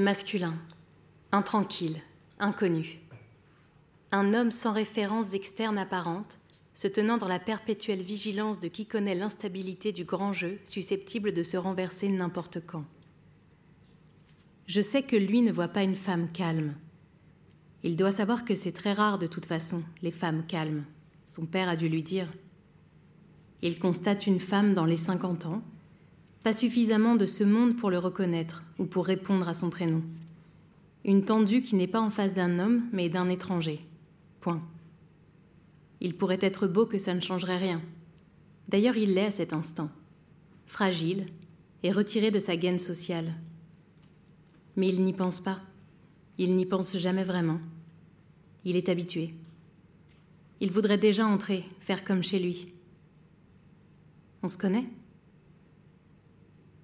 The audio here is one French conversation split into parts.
Masculin, intranquille, inconnu. Un homme sans référence externes apparentes, se tenant dans la perpétuelle vigilance de qui connaît l'instabilité du grand jeu, susceptible de se renverser n'importe quand. Je sais que lui ne voit pas une femme calme. Il doit savoir que c'est très rare de toute façon, les femmes calmes. Son père a dû lui dire. Il constate une femme dans les 50 ans, pas suffisamment de ce monde pour le reconnaître ou pour répondre à son prénom. Une tendue qui n'est pas en face d'un homme, mais d'un étranger. Point. Il pourrait être beau que ça ne changerait rien. D'ailleurs, il l'est à cet instant, fragile et retiré de sa gaine sociale. Mais il n'y pense pas. Il n'y pense jamais vraiment. Il est habitué. Il voudrait déjà entrer, faire comme chez lui. On se connaît?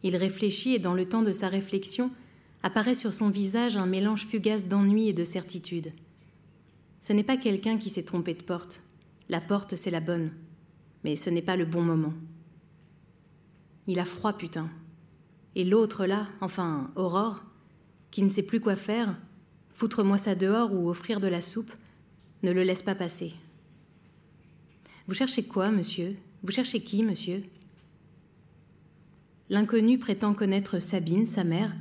Il réfléchit et dans le temps de sa réflexion apparaît sur son visage un mélange fugace d'ennui et de certitude. Ce n'est pas quelqu'un qui s'est trompé de porte. La porte, c'est la bonne. Mais ce n'est pas le bon moment. Il a froid, putain. Et l'autre, là, enfin, Aurore, qui ne sait plus quoi faire, foutre-moi ça dehors ou offrir de la soupe, ne le laisse pas passer. Vous cherchez quoi, monsieur? Vous cherchez qui, monsieur? L'inconnu prétend connaître Sabine, sa mère,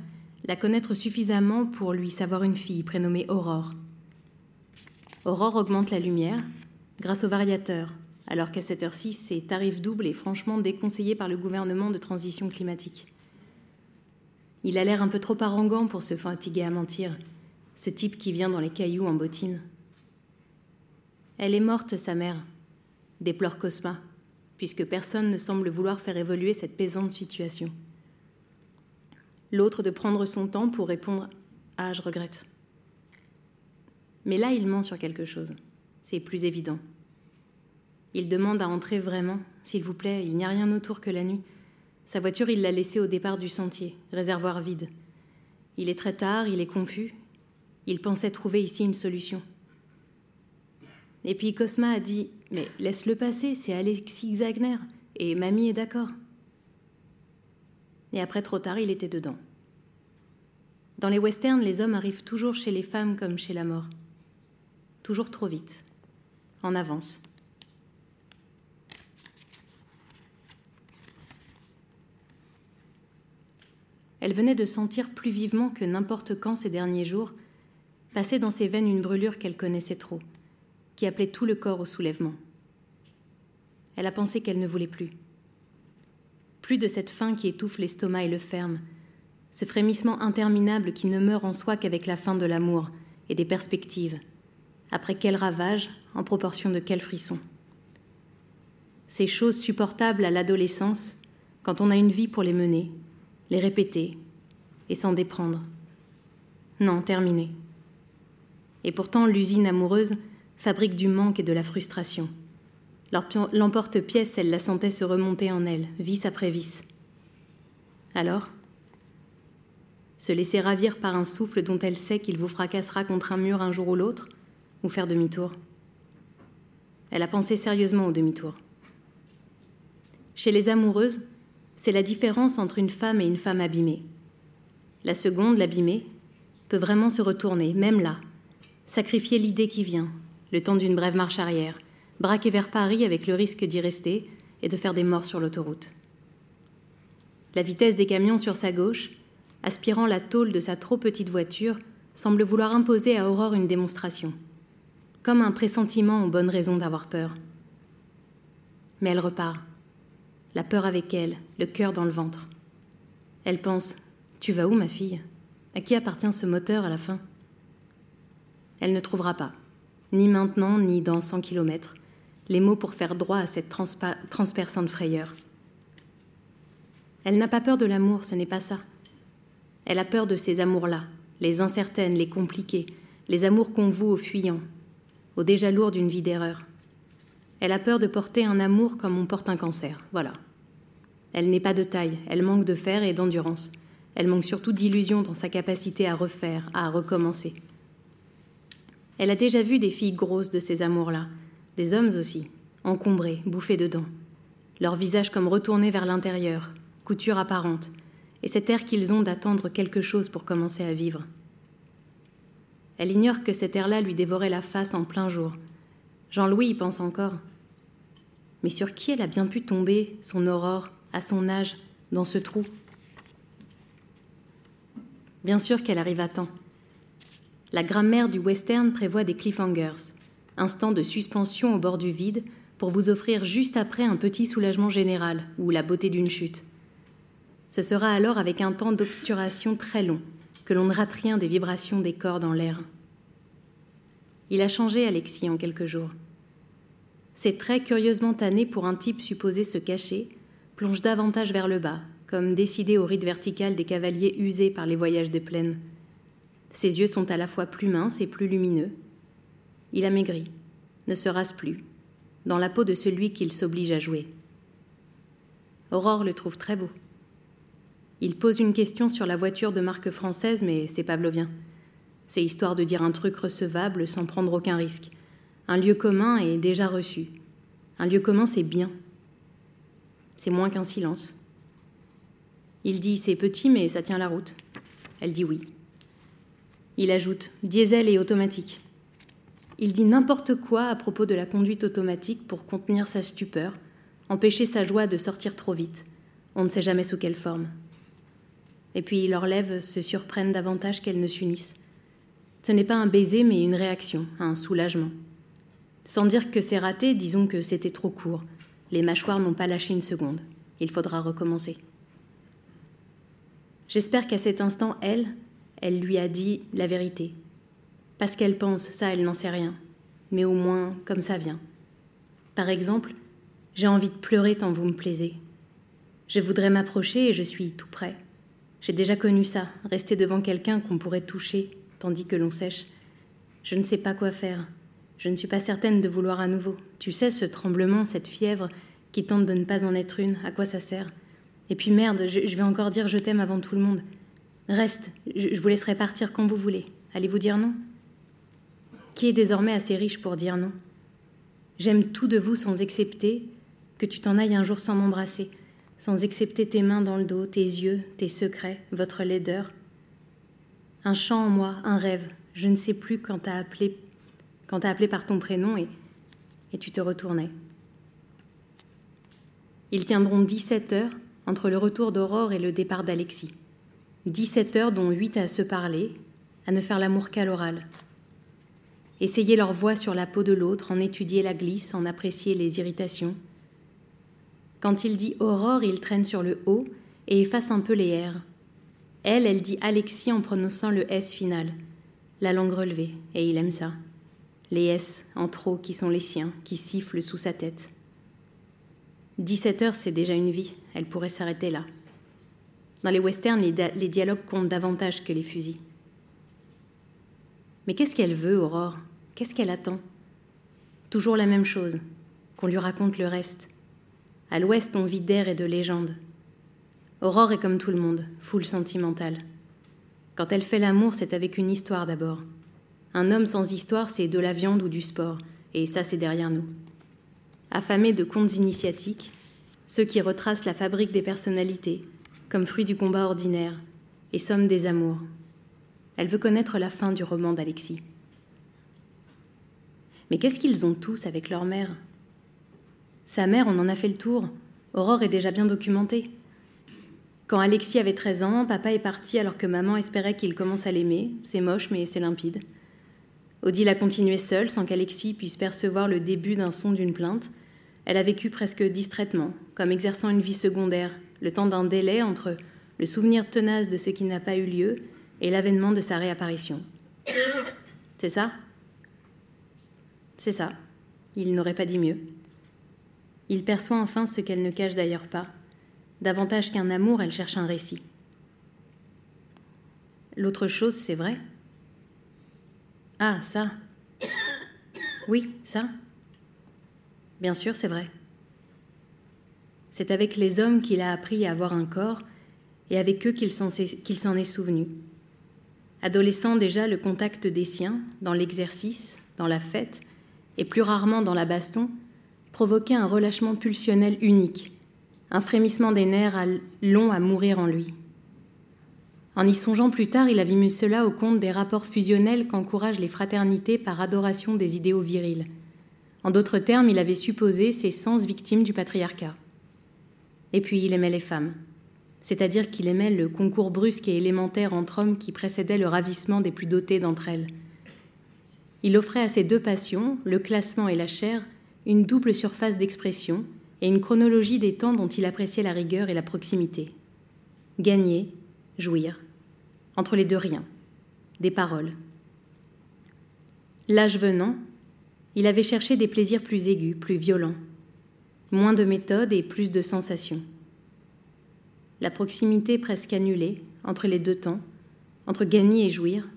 la connaître suffisamment pour lui savoir une fille prénommée Aurore. Aurore augmente la lumière, grâce au variateur, alors qu'à cette heure-ci, c'est tarif double et franchement déconseillé par le gouvernement de transition climatique. Il a l'air un peu trop arrogant pour se fatiguer à mentir, ce type qui vient dans les cailloux en bottine. Elle est morte, sa mère, déplore Cosma, puisque personne ne semble vouloir faire évoluer cette pesante situation. L'autre de prendre son temps pour répondre Ah, je regrette. Mais là, il ment sur quelque chose. C'est plus évident. Il demande à entrer vraiment, s'il vous plaît, il n'y a rien autour que la nuit. Sa voiture, il l'a laissée au départ du sentier, réservoir vide. Il est très tard, il est confus. Il pensait trouver ici une solution. Et puis Cosma a dit Mais laisse-le passer, c'est Alexis Zagner. Et mamie est d'accord. Et après, trop tard, il était dedans. Dans les westerns, les hommes arrivent toujours chez les femmes comme chez la mort. Toujours trop vite en avance. Elle venait de sentir plus vivement que n'importe quand ces derniers jours passer dans ses veines une brûlure qu'elle connaissait trop, appelait tout le corps au soulèvement. Elle a pensé qu'elle ne voulait plus. Plus de cette faim qui étouffe l'estomac et le ferme, ce frémissement interminable qui ne meurt en soi qu'avec la fin de l'amour et des perspectives, après quel ravage, en proportion de quel frisson. Ces choses supportables à l'adolescence, quand on a une vie pour les mener, les répéter et s'en déprendre. Non, terminé. Et pourtant, l'usine amoureuse fabrique du manque et de la frustration. L'emporte-pièce, elle la sentait se remonter en elle, vis après vis. Alors? Se laisser ravir par un souffle dont elle sait qu'il vous fracassera contre un mur un jour ou l'autre? Ou faire demi-tour? Elle a pensé sérieusement au demi-tour. Chez les amoureuses, c'est la différence entre une femme et une femme abîmée. La seconde, l'abîmée, peut vraiment se retourner, même là, sacrifier l'idée qui vient, le temps d'une brève marche arrière, braquer vers Paris avec le risque d'y rester et de faire des morts sur l'autoroute. La vitesse des camions sur sa gauche, aspirant la tôle de sa trop petite voiture, semble vouloir imposer à Aurore une démonstration comme un pressentiment aux bonnes raisons d'avoir peur. Mais elle repart, la peur avec elle, le cœur dans le ventre. Elle pense Tu vas où, ma fille? À qui appartient ce moteur à la fin? Elle ne trouvera pas, ni maintenant, ni dans 100 kilomètres, les mots pour faire droit à cette transperçante frayeur. Elle n'a pas peur de l'amour, ce n'est pas ça. Elle a peur de ces amours-là, les incertaines, les compliqués, les amours qu'on voue aux fuyants, au déjà lourd d'une vie d'erreur. Elle a peur de porter un amour comme on porte un cancer, voilà. Elle n'est pas de taille, elle manque de fer et d'endurance. Elle manque surtout d'illusion dans sa capacité à refaire, à recommencer. Elle a déjà vu des filles grosses de ces amours-là, des hommes aussi, encombrés, bouffés dedans, leur visage comme retourné vers l'intérieur, couture apparente, et cet air qu'ils ont d'attendre quelque chose pour commencer à vivre. Elle ignore que cet air-là lui dévorait la face en plein jour. Jean-Louis y pense encore. Mais sur qui elle a bien pu tomber, son aurore, à son âge, dans ce trou? Bien sûr qu'elle arrive à temps. La grammaire du western prévoit des cliffhangers, instant de suspension au bord du vide, pour vous offrir juste après un petit soulagement général ou la beauté d'une chute. Ce sera alors avec un temps d'obturation très long que l'on ne rate rien des vibrations des corps dans l'air. Il a changé Alexis en quelques jours. Ses traits curieusement tannés pour un type supposé se cacher plongent davantage vers le bas, comme décidé au rite vertical des cavaliers usés par les voyages des plaines. Ses yeux sont à la fois plus minces et plus lumineux. Il a maigri, ne se rase plus, dans la peau de celui qu'il s'oblige à jouer. Aurore le trouve très beau. Il pose une question sur la voiture de marque française, mais c'est pavlovien. C'est histoire de dire un truc recevable sans prendre aucun risque. Un lieu commun est déjà reçu. Un lieu commun, c'est bien. C'est moins qu'un silence. Il dit c'est petit, mais ça tient la route. Elle dit oui. Il ajoute diesel et automatique. Il dit n'importe quoi à propos de la conduite automatique pour contenir sa stupeur, empêcher sa joie de sortir trop vite. On ne sait jamais sous quelle forme. Et puis leurs lèvres se surprennent davantage qu'elles ne s'unissent. Ce n'est pas un baiser, mais une réaction, un soulagement. Sans dire que c'est raté, disons que c'était trop court. Les mâchoires n'ont pas lâché une seconde. Il faudra recommencer. J'espère qu'à cet instant, elle, elle lui a dit la vérité. Parce qu'elle pense, ça, elle n'en sait rien. Mais au moins, comme ça vient. Par exemple, j'ai envie de pleurer tant vous me plaisez. Je voudrais m'approcher et je suis tout près. J'ai déjà connu ça, rester devant quelqu'un qu'on pourrait toucher, tandis que l'on sèche. Je ne sais pas quoi faire. Je ne suis pas certaine de vouloir à nouveau. Tu sais, ce tremblement, cette fièvre qui tente de ne pas en être une, à quoi ça sert? Et puis merde, je, vais encore dire je t'aime avant tout le monde. Reste, je, vous laisserai partir quand vous voulez. Allez-vous dire non? Qui est désormais assez riche pour dire non? J'aime tout de vous sans excepter que tu t'en ailles un jour sans m'embrasser sans excepter tes mains dans le dos, tes yeux, tes secrets, votre laideur. Un chant en moi, un rêve, je ne sais plus quand t'as appelé, quand appelé par ton prénom et, et tu te retournais. Ils tiendront 17 heures entre le retour d'Aurore et le départ d'Alexis. 17 heures dont 8 à se parler, à ne faire l'amour qu'à l'oral. Essayer leur voix sur la peau de l'autre, en étudier la glisse, en apprécier les irritations, quand il dit Aurore, il traîne sur le haut et efface un peu les R. Elle, elle dit Alexis en prononçant le S final, la langue relevée, et il aime ça. Les S en trop qui sont les siens, qui sifflent sous sa tête. 17 heures, c'est déjà une vie, elle pourrait s'arrêter là. Dans les westerns, les, dialogues comptent davantage que les fusils. Mais qu'est-ce qu'elle veut, Aurore? Qu'est-ce qu'elle attend? Toujours la même chose, qu'on lui raconte le reste, à l'ouest, on vit d'air et de légendes. Aurore est comme tout le monde, foule sentimentale. Quand elle fait l'amour, c'est avec une histoire d'abord. Un homme sans histoire, c'est de la viande ou du sport, et ça, c'est derrière nous. Affamés de contes initiatiques, ceux qui retracent la fabrique des personnalités, comme fruit du combat ordinaire, et somme des amours. Elle veut connaître la fin du roman d'Alexis. Mais qu'est-ce qu'ils ont tous avec leur mère? Sa mère, on en a fait le tour. Aurore est déjà bien documentée. Quand Alexis avait 13 ans, papa est parti alors que maman espérait qu'il commence à l'aimer. C'est moche, mais c'est limpide. Odile a continué seule sans qu'Alexis puisse percevoir le début d'un son d'une plainte. Elle a vécu presque distraitement, comme exerçant une vie secondaire, le temps d'un délai entre le souvenir tenace de ce qui n'a pas eu lieu et l'avènement de sa réapparition. C'est ça? C'est ça. Il n'aurait pas dit mieux. Il perçoit enfin ce qu'elle ne cache d'ailleurs pas. Davantage qu'un amour, elle cherche un récit. L'autre chose, c'est vrai? Ah, ça Oui, ça Bien sûr, c'est vrai. C'est avec les hommes qu'il a appris à avoir un corps et avec eux qu'il s'en est souvenu. Adolescent déjà, le contact des siens, dans l'exercice, dans la fête, et plus rarement dans la baston, provoquait un relâchement pulsionnel unique, un frémissement des nerfs long à mourir en lui. En y songeant plus tard, il avait mis cela au compte des rapports fusionnels qu'encouragent les fraternités par adoration des idéaux virils. En d'autres termes, il avait supposé ces sens victimes du patriarcat. Et puis il aimait les femmes, c'est-à-dire qu'il aimait le concours brusque et élémentaire entre hommes qui précédait le ravissement des plus dotés d'entre elles. Il offrait à ces deux passions, le classement et la chair, une double surface d'expression et une chronologie des temps dont il appréciait la rigueur et la proximité. Gagner, jouir, entre les deux rien, des paroles. L'âge venant, il avait cherché des plaisirs plus aigus, plus violents, moins de méthode et plus de sensations. La proximité presque annulée entre les deux temps, entre gagner et jouir,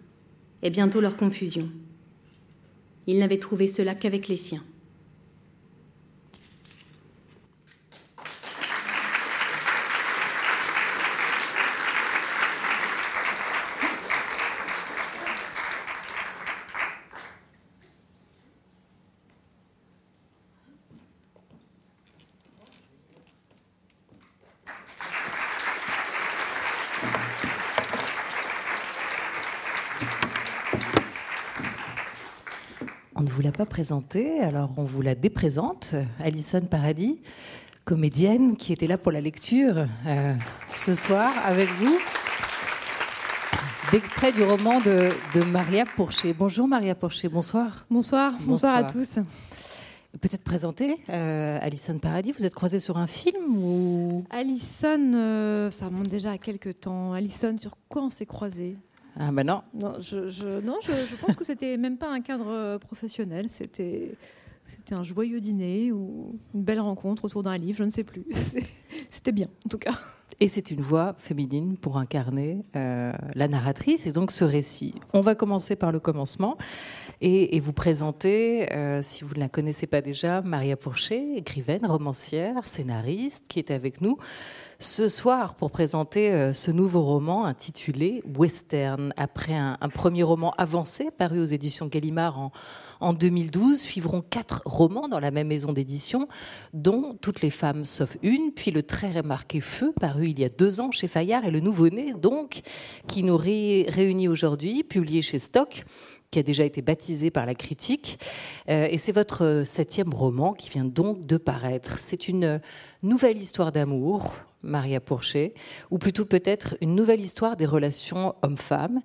est bientôt leur confusion. Il n'avait trouvé cela qu'avec les siens. Alors on vous la déprésente. Alison Paradis, comédienne qui était là pour la lecture euh, ce soir avec vous. D'extrait du roman de, Maria Pourchet. Bonjour Maria Pourchet, bonsoir. Bonsoir, bonsoir, à tous. Peut-être présenter euh, Alison Paradis, vous êtes croisée sur un film ou? Alison, euh, ça remonte déjà à quelques temps. Alison, sur quoi on s'est croisés ah ben non. Non, je, non, je, pense que c'était même pas un cadre euh, professionnel. C'était c'était un joyeux dîner ou une belle rencontre autour d'un livre, je ne sais plus. C'était bien, en tout cas. Et c'est une voix féminine pour incarner euh, la narratrice et donc ce récit. On va commencer par le commencement et, vous présenter, euh, si vous ne la connaissez pas déjà, Maria Pourchet, écrivaine, romancière, scénariste, qui est avec nous ce soir pour présenter euh, ce nouveau roman intitulé Western. Après un, premier roman avancé paru aux éditions Gallimard en, en 2012, suivront quatre romans dans la même maison d'édition, dont Toutes les femmes sauf une, puis le très remarqué Feu, paru il y a deux ans chez Fayard, et le nouveau-né, donc, qui nous réunit aujourd'hui, publié chez Stock qui a déjà été baptisé par la critique. Euh, et c'est votre septième roman qui vient donc de paraître. C'est une nouvelle histoire d'amour Maria Pourchet, ou plutôt peut-être une nouvelle histoire des relations hommes-femmes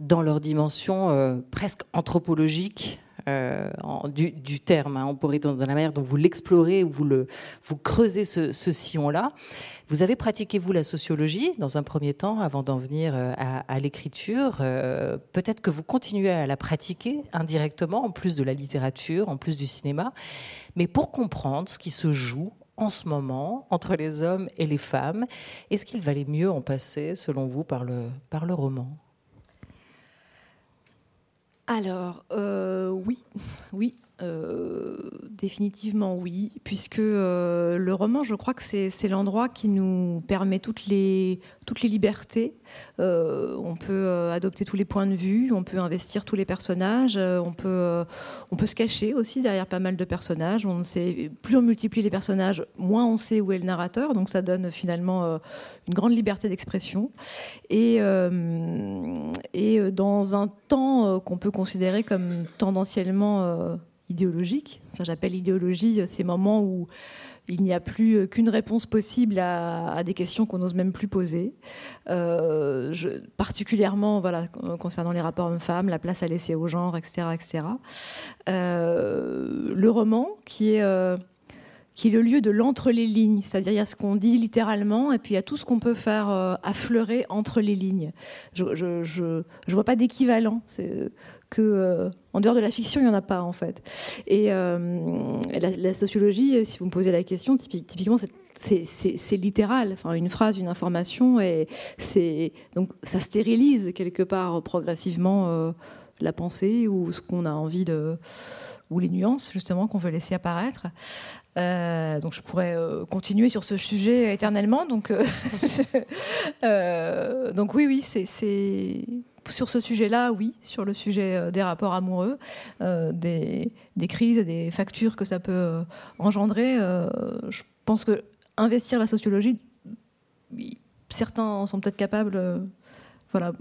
dans leur dimension euh, presque anthropologique euh, du, terme. Hein. on pourrait dans, la manière dont vous l'explorez, vous, le, vous creusez ce, sillon-là. Vous avez pratiqué, vous, la sociologie dans un premier temps avant d'en venir euh, à, l'écriture. Peut-être que vous continuez à la pratiquer indirectement, en plus de la littérature, en plus du cinéma. Mais pour comprendre ce qui se joue en ce moment entre les hommes et les femmes. Est-ce qu'il valait mieux en passer, selon vous, par le, par le roman? Alors, euh, oui, oui, euh, définitivement oui, puisque euh, le roman, je crois que c'est l'endroit qui nous permet toutes les, toutes les libertés. Euh, on peut adopter tous les points de vue, on peut investir tous les personnages, on peut, on peut se cacher aussi derrière pas mal de personnages. Plus on multiplie les personnages, moins on sait où est le narrateur, donc ça donne finalement une grande liberté d'expression. Et, et dans un temps qu'on peut considérer comme tendanciellement idéologique. J'appelle idéologie euh, ces moments où il n'y a plus euh, qu'une réponse possible à, des questions qu'on n'ose même plus poser. Euh, particulièrement voilà, concernant les rapports hommes-femmes, la place à laisser au genre, etc. etc. le roman, qui est, qui est le lieu de l'entre les lignes, c'est-à-dire il y a ce qu'on dit littéralement et puis il y a tout ce qu'on peut faire affleurer entre les lignes. Je ne vois pas d'équivalent euh, en dehors de la fiction, il n'y en a pas en fait. Et euh, la, sociologie, si vous me posez la question, typiquement, c'est littéral. Enfin, une phrase, une information, et donc ça stérilise quelque part progressivement euh, la pensée ou ce qu'on a envie de ou les nuances justement qu'on veut laisser apparaître. donc je pourrais continuer sur ce sujet éternellement. Donc oui, oui, c'est sur ce sujet-là, oui, sur le sujet euh, des rapports amoureux, euh, des, crises et des factures que ça peut euh, engendrer, je pense que investir la sociologie, certains sont peut-être capables voilà,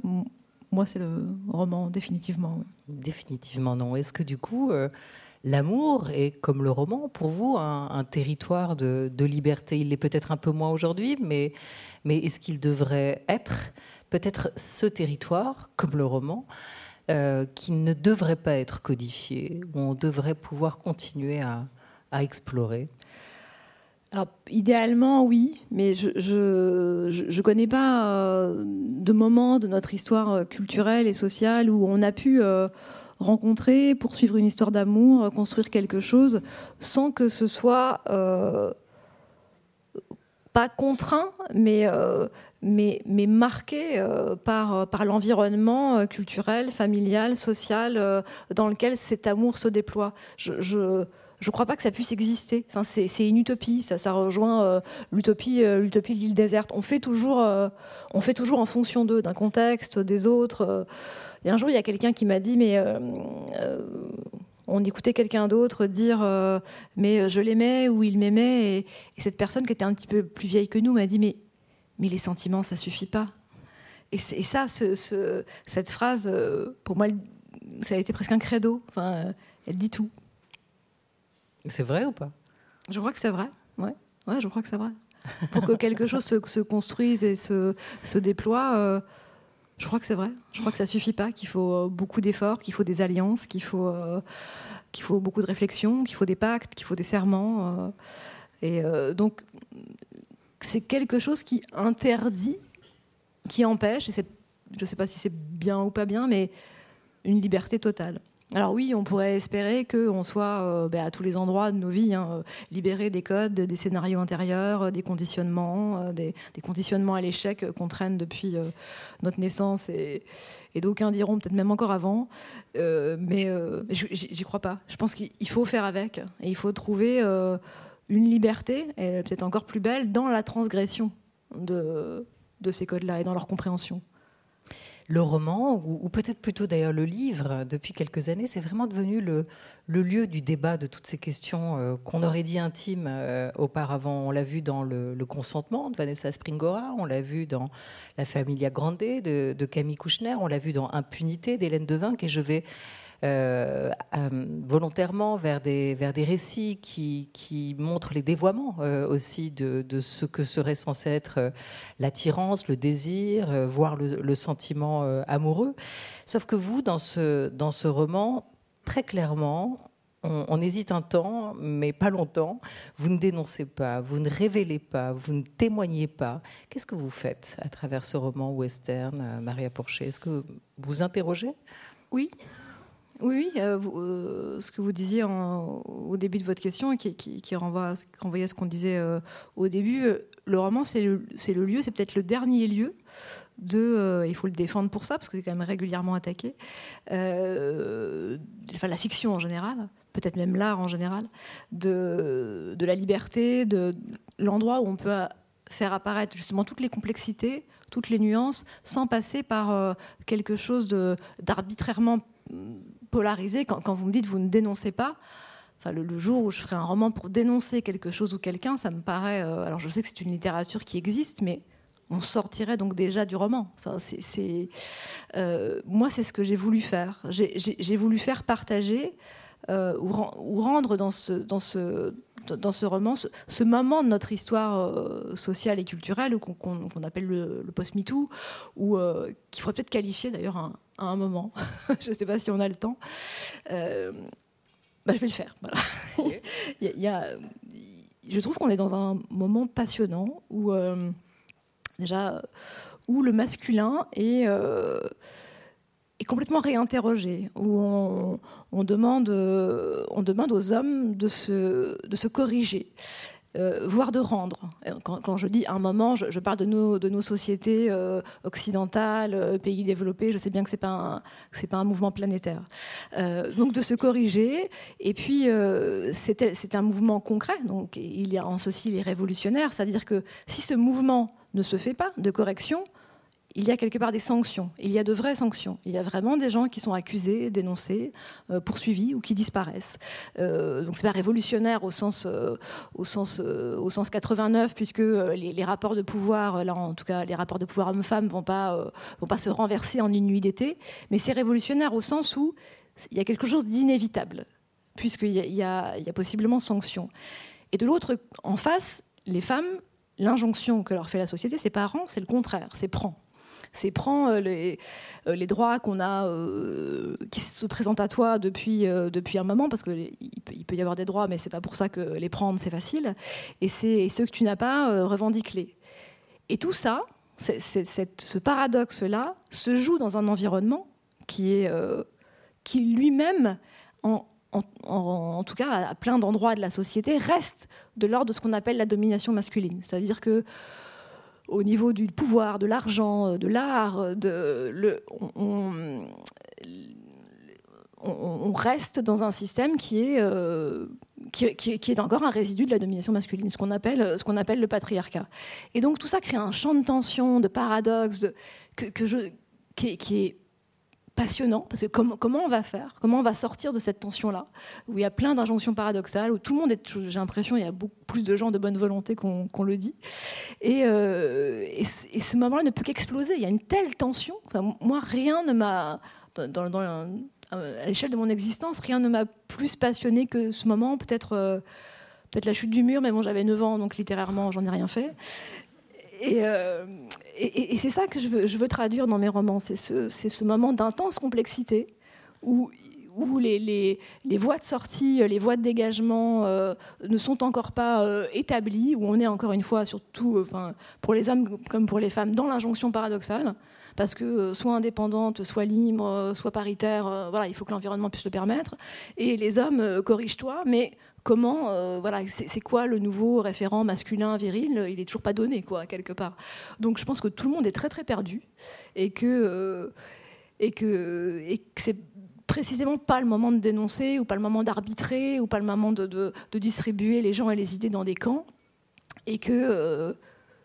moi c'est le roman définitivement. Définitivement non. Est-ce que du coup l'amour est, comme le roman, pour vous, un, territoire de, liberté? Il l'est peut-être un peu moins aujourd'hui, mais est-ce qu'il devrait être? Peut-être ce territoire, comme le roman, euh, qui ne devrait pas être codifié, où on devrait pouvoir continuer à, explorer. Alors, idéalement, oui, mais je ne connais pas euh, de moment de notre histoire culturelle et sociale où on a pu euh, rencontrer, poursuivre une histoire d'amour, construire quelque chose, sans que ce soit euh, pas contraint, mais, euh, mais, marqué euh, par, par l'environnement culturel, familial, social dans lequel cet amour se déploie. Je, je crois pas que ça puisse exister. Enfin, c'est une utopie. Ça, rejoint l'utopie, l'utopie de l'île déserte. On fait toujours, on fait toujours en fonction d'eux, d'un contexte, des autres. Et un jour, il y a quelqu'un qui m'a dit, mais euh, euh, on écoutait quelqu'un d'autre dire, euh, mais je l'aimais ou il m'aimait. Et, cette personne qui était un petit peu plus vieille que nous m'a dit, mais, mais les sentiments, ça suffit pas. Et, ça, ce, cette phrase, pour moi, ça a été presque un credo. Enfin, elle dit tout. C'est vrai ou pas? Je crois que c'est vrai. Ouais. ouais, je crois que c'est vrai. Pour que quelque chose se, se, construise et se, se déploie, je crois que c'est vrai. Je crois que ça suffit pas, qu'il faut euh, beaucoup d'efforts, qu'il faut des alliances, qu'il faut, euh, qu'il faut beaucoup de réflexion, qu'il faut des pactes, qu'il faut des serments. Euh. et donc, c'est quelque chose qui interdit, qui empêche, et je ne sais pas si c'est bien ou pas bien, mais une liberté totale. Alors oui, on pourrait espérer qu'on soit euh, ben, à tous les endroits de nos vies, hein, euh, libérés des codes, des scénarios intérieurs, euh, des conditionnements, des, conditionnements à l'échec qu'on traîne depuis notre naissance et, d'aucuns diront peut-être même encore avant. mais j'y crois pas. Je pense qu'il faut faire avec et il faut trouver une liberté, et peut-être encore plus belle, dans la transgression de ces codes-là et dans leur compréhension le roman, ou, peut-être plutôt d'ailleurs le livre, depuis quelques années, c'est vraiment devenu le, lieu du débat de toutes ces questions euh, qu'on aurait dit intimes euh, auparavant. On l'a vu dans le, consentement de Vanessa Springora, on l'a vu dans La Familia Grande de, de Camille Kouchner, on l'a vu dans Impunité d'Hélène Devin, et je vais euh, euh, volontairement vers des, vers des récits qui, qui montrent les dévoiements euh, aussi de, de, ce que serait censé être l'attirance, le désir, voire le, sentiment amoureux. Sauf que vous, dans ce, dans ce roman, très clairement, on, hésite un temps, mais pas longtemps. Vous ne dénoncez pas, vous ne révélez pas, vous ne témoignez pas. Qu'est-ce que vous faites à travers ce roman western, Maria Porcher? Est-ce que vous interrogez? Oui, oui, euh, euh, ce que vous disiez au début de votre question, qui, qui, renvoie, à ce qu'on disait euh, au début, le roman, c'est le, lieu, c'est peut-être le dernier lieu de, il faut le défendre pour ça, parce que c'est quand même régulièrement attaqué, enfin la fiction en général, peut-être même l'art en général, de, de la liberté, de l'endroit où on peut faire apparaître justement toutes les complexités, toutes les nuances, sans passer par quelque chose d'arbitrairement polarisé. Quand, vous me dites vous ne dénoncez pas, enfin, le, jour où je ferai un roman pour dénoncer quelque chose ou quelqu'un, ça me paraît. Euh, alors je sais que c'est une littérature qui existe, mais on sortirait donc déjà du roman. Enfin, euh, moi, c'est ce que j'ai voulu faire. J'ai voulu faire partager euh, ou, rendre dans ce, dans ce, dans ce roman ce, moment de notre histoire sociale et culturelle qu'on appelle le, post-MeToo, ou qu'il faudrait peut-être qualifier d'ailleurs à un moment. je ne sais pas si on a le temps. Euh, bah, je vais le faire. il y a, je trouve qu'on est dans un moment passionnant où euh, déjà où le masculin est, euh, complètement réinterrogé, où on, on, demande, aux hommes de se, corriger. Euh, voire de rendre. Quand, je dis un moment, je, parle de nos, sociétés euh, occidentales, euh, pays développés. Je sais bien que c'est pas c'est pas un mouvement planétaire. donc de se corriger. Et puis c'est un mouvement concret. Donc il y a en ceci les révolutionnaires, c'est-à-dire que si ce mouvement ne se fait pas de correction, il y a quelque part des sanctions. Il y a de vraies sanctions. Il y a vraiment des gens qui sont accusés, dénoncés, euh, poursuivis ou qui disparaissent. Euh, donc c'est pas révolutionnaire au sens, euh, au sens, au sens 89, puisque les, rapports de pouvoir, là en tout cas les rapports de pouvoir hommes-femmes, vont vont pas se renverser en une nuit d'été. Mais c'est révolutionnaire au sens où il y a quelque chose d'inévitable, puisqu'il y, y, a possiblement sanction. Et de l'autre, en face, les femmes, l'injonction que leur fait la société, c'est pas rend, c'est le contraire, c'est prend c'est prends euh, les, euh, les, droits qu'on a, euh, qui se présentent à toi depuis, depuis un moment, parce qu'il peut, y avoir des droits, mais c'est pas pour ça que les prendre c'est facile. Et c'est ceux que tu n'as pas, revendique-les. Et tout ça, ce paradoxe-là, se joue dans un environnement qui est, qui lui-même, en, en, en, tout cas à plein d'endroits de la société, reste de l'ordre de ce qu'on appelle la domination masculine. C'est-à-dire que au niveau du pouvoir, de l'argent, euh, de l'art, euh, de le, on, reste dans un système qui est, euh, qui, est encore un résidu de la domination masculine, ce qu'on appelle, ce qu'on appelle le patriarcat. Et donc tout ça crée un champ de tension, de paradoxe, qui est passionnant, parce que comment on va faire? Comment on va sortir de cette tension-là, où il y a plein d'injonctions paradoxales, où tout le monde est, j'ai l'impression, il y a beaucoup plus de gens de bonne volonté qu'on le dit. Euh, et, ce moment-là ne peut qu'exploser. Il y a une telle tension. Enfin, moi, rien ne m'a, à l'échelle de mon existence, rien ne m'a plus passionné que ce moment. Peut-être euh, peut-être la chute du mur, mais bon, j'avais 9 ans, donc littérairement, j'en ai rien fait. Euh, et, c'est ça que je veux, traduire dans mes romans, c'est ce, moment d'intense complexité où, les, voies de sortie, les voies de dégagement euh, ne sont encore pas euh, établies, où on est encore une fois, surtout enfin, pour les hommes comme pour les femmes, dans l'injonction paradoxale, parce que soit indépendante, soit libre, soit paritaire, voilà, il faut que l'environnement puisse le permettre. Et les hommes, corrige-toi, mais comment, euh, voilà, c'est quoi le nouveau référent masculin viril? Il est toujours pas donné, quoi, quelque part. Donc, je pense que tout le monde est très très perdu et que euh, et que et que c'est précisément pas le moment de dénoncer ou pas le moment d'arbitrer ou pas le moment de, de, distribuer les gens et les idées dans des camps et que euh,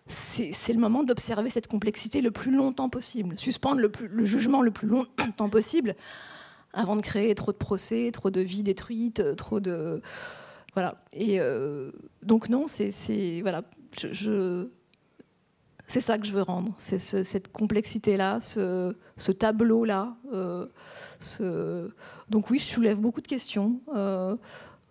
c'est le moment d'observer cette complexité le plus longtemps possible, suspendre le, le jugement le plus longtemps possible avant de créer trop de procès, trop de vies détruites, trop de voilà. Et euh, donc non, c'est voilà, c'est ça que je veux rendre, c'est cette complexité-là, ce, tableau-là. Euh. Donc oui, je soulève beaucoup de questions. Euh,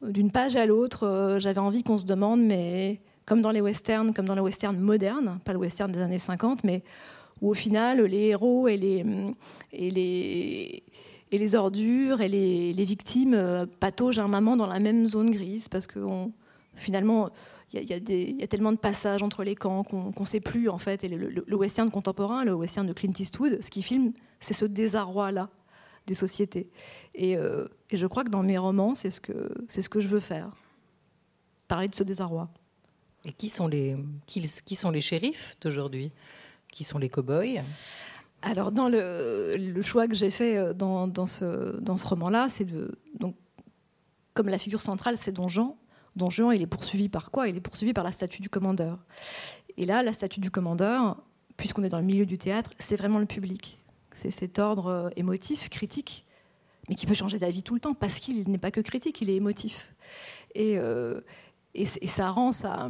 d'une page à l'autre, j'avais envie qu'on se demande, mais comme dans les westerns, comme dans les westerns modernes, pas le western des années 50, mais où au final les héros et les, et les, et les ordures et les, victimes euh, pataugent un moment dans la même zone grise parce que finalement il y, a tellement de passages entre les camps qu'on ne sait plus en fait. Et le, western contemporain, le western de Clint Eastwood, ce qu'il filme, c'est ce désarroi-là des sociétés. Euh, et, je crois que dans mes romans, c'est ce que ce que je veux faire, parler de ce désarroi. Et qui sont les qui, qui sont les shérifs d'aujourd'hui? Qui sont les cow-boys? Alors, dans le, choix que j'ai fait euh, dans, ce, dans ce roman-là, c'est de. Donc, comme la figure centrale, c'est Don Juan. Don Juan, il est poursuivi par quoi? Il est poursuivi par la statue du commandeur. Et là, la statue du commandeur, puisqu'on est dans le milieu du théâtre, c'est vraiment le public. C'est cet ordre euh, émotif, critique, mais qui peut changer d'avis tout le temps, parce qu'il n'est pas que critique, il est émotif. Et, euh, et, ça rend sa,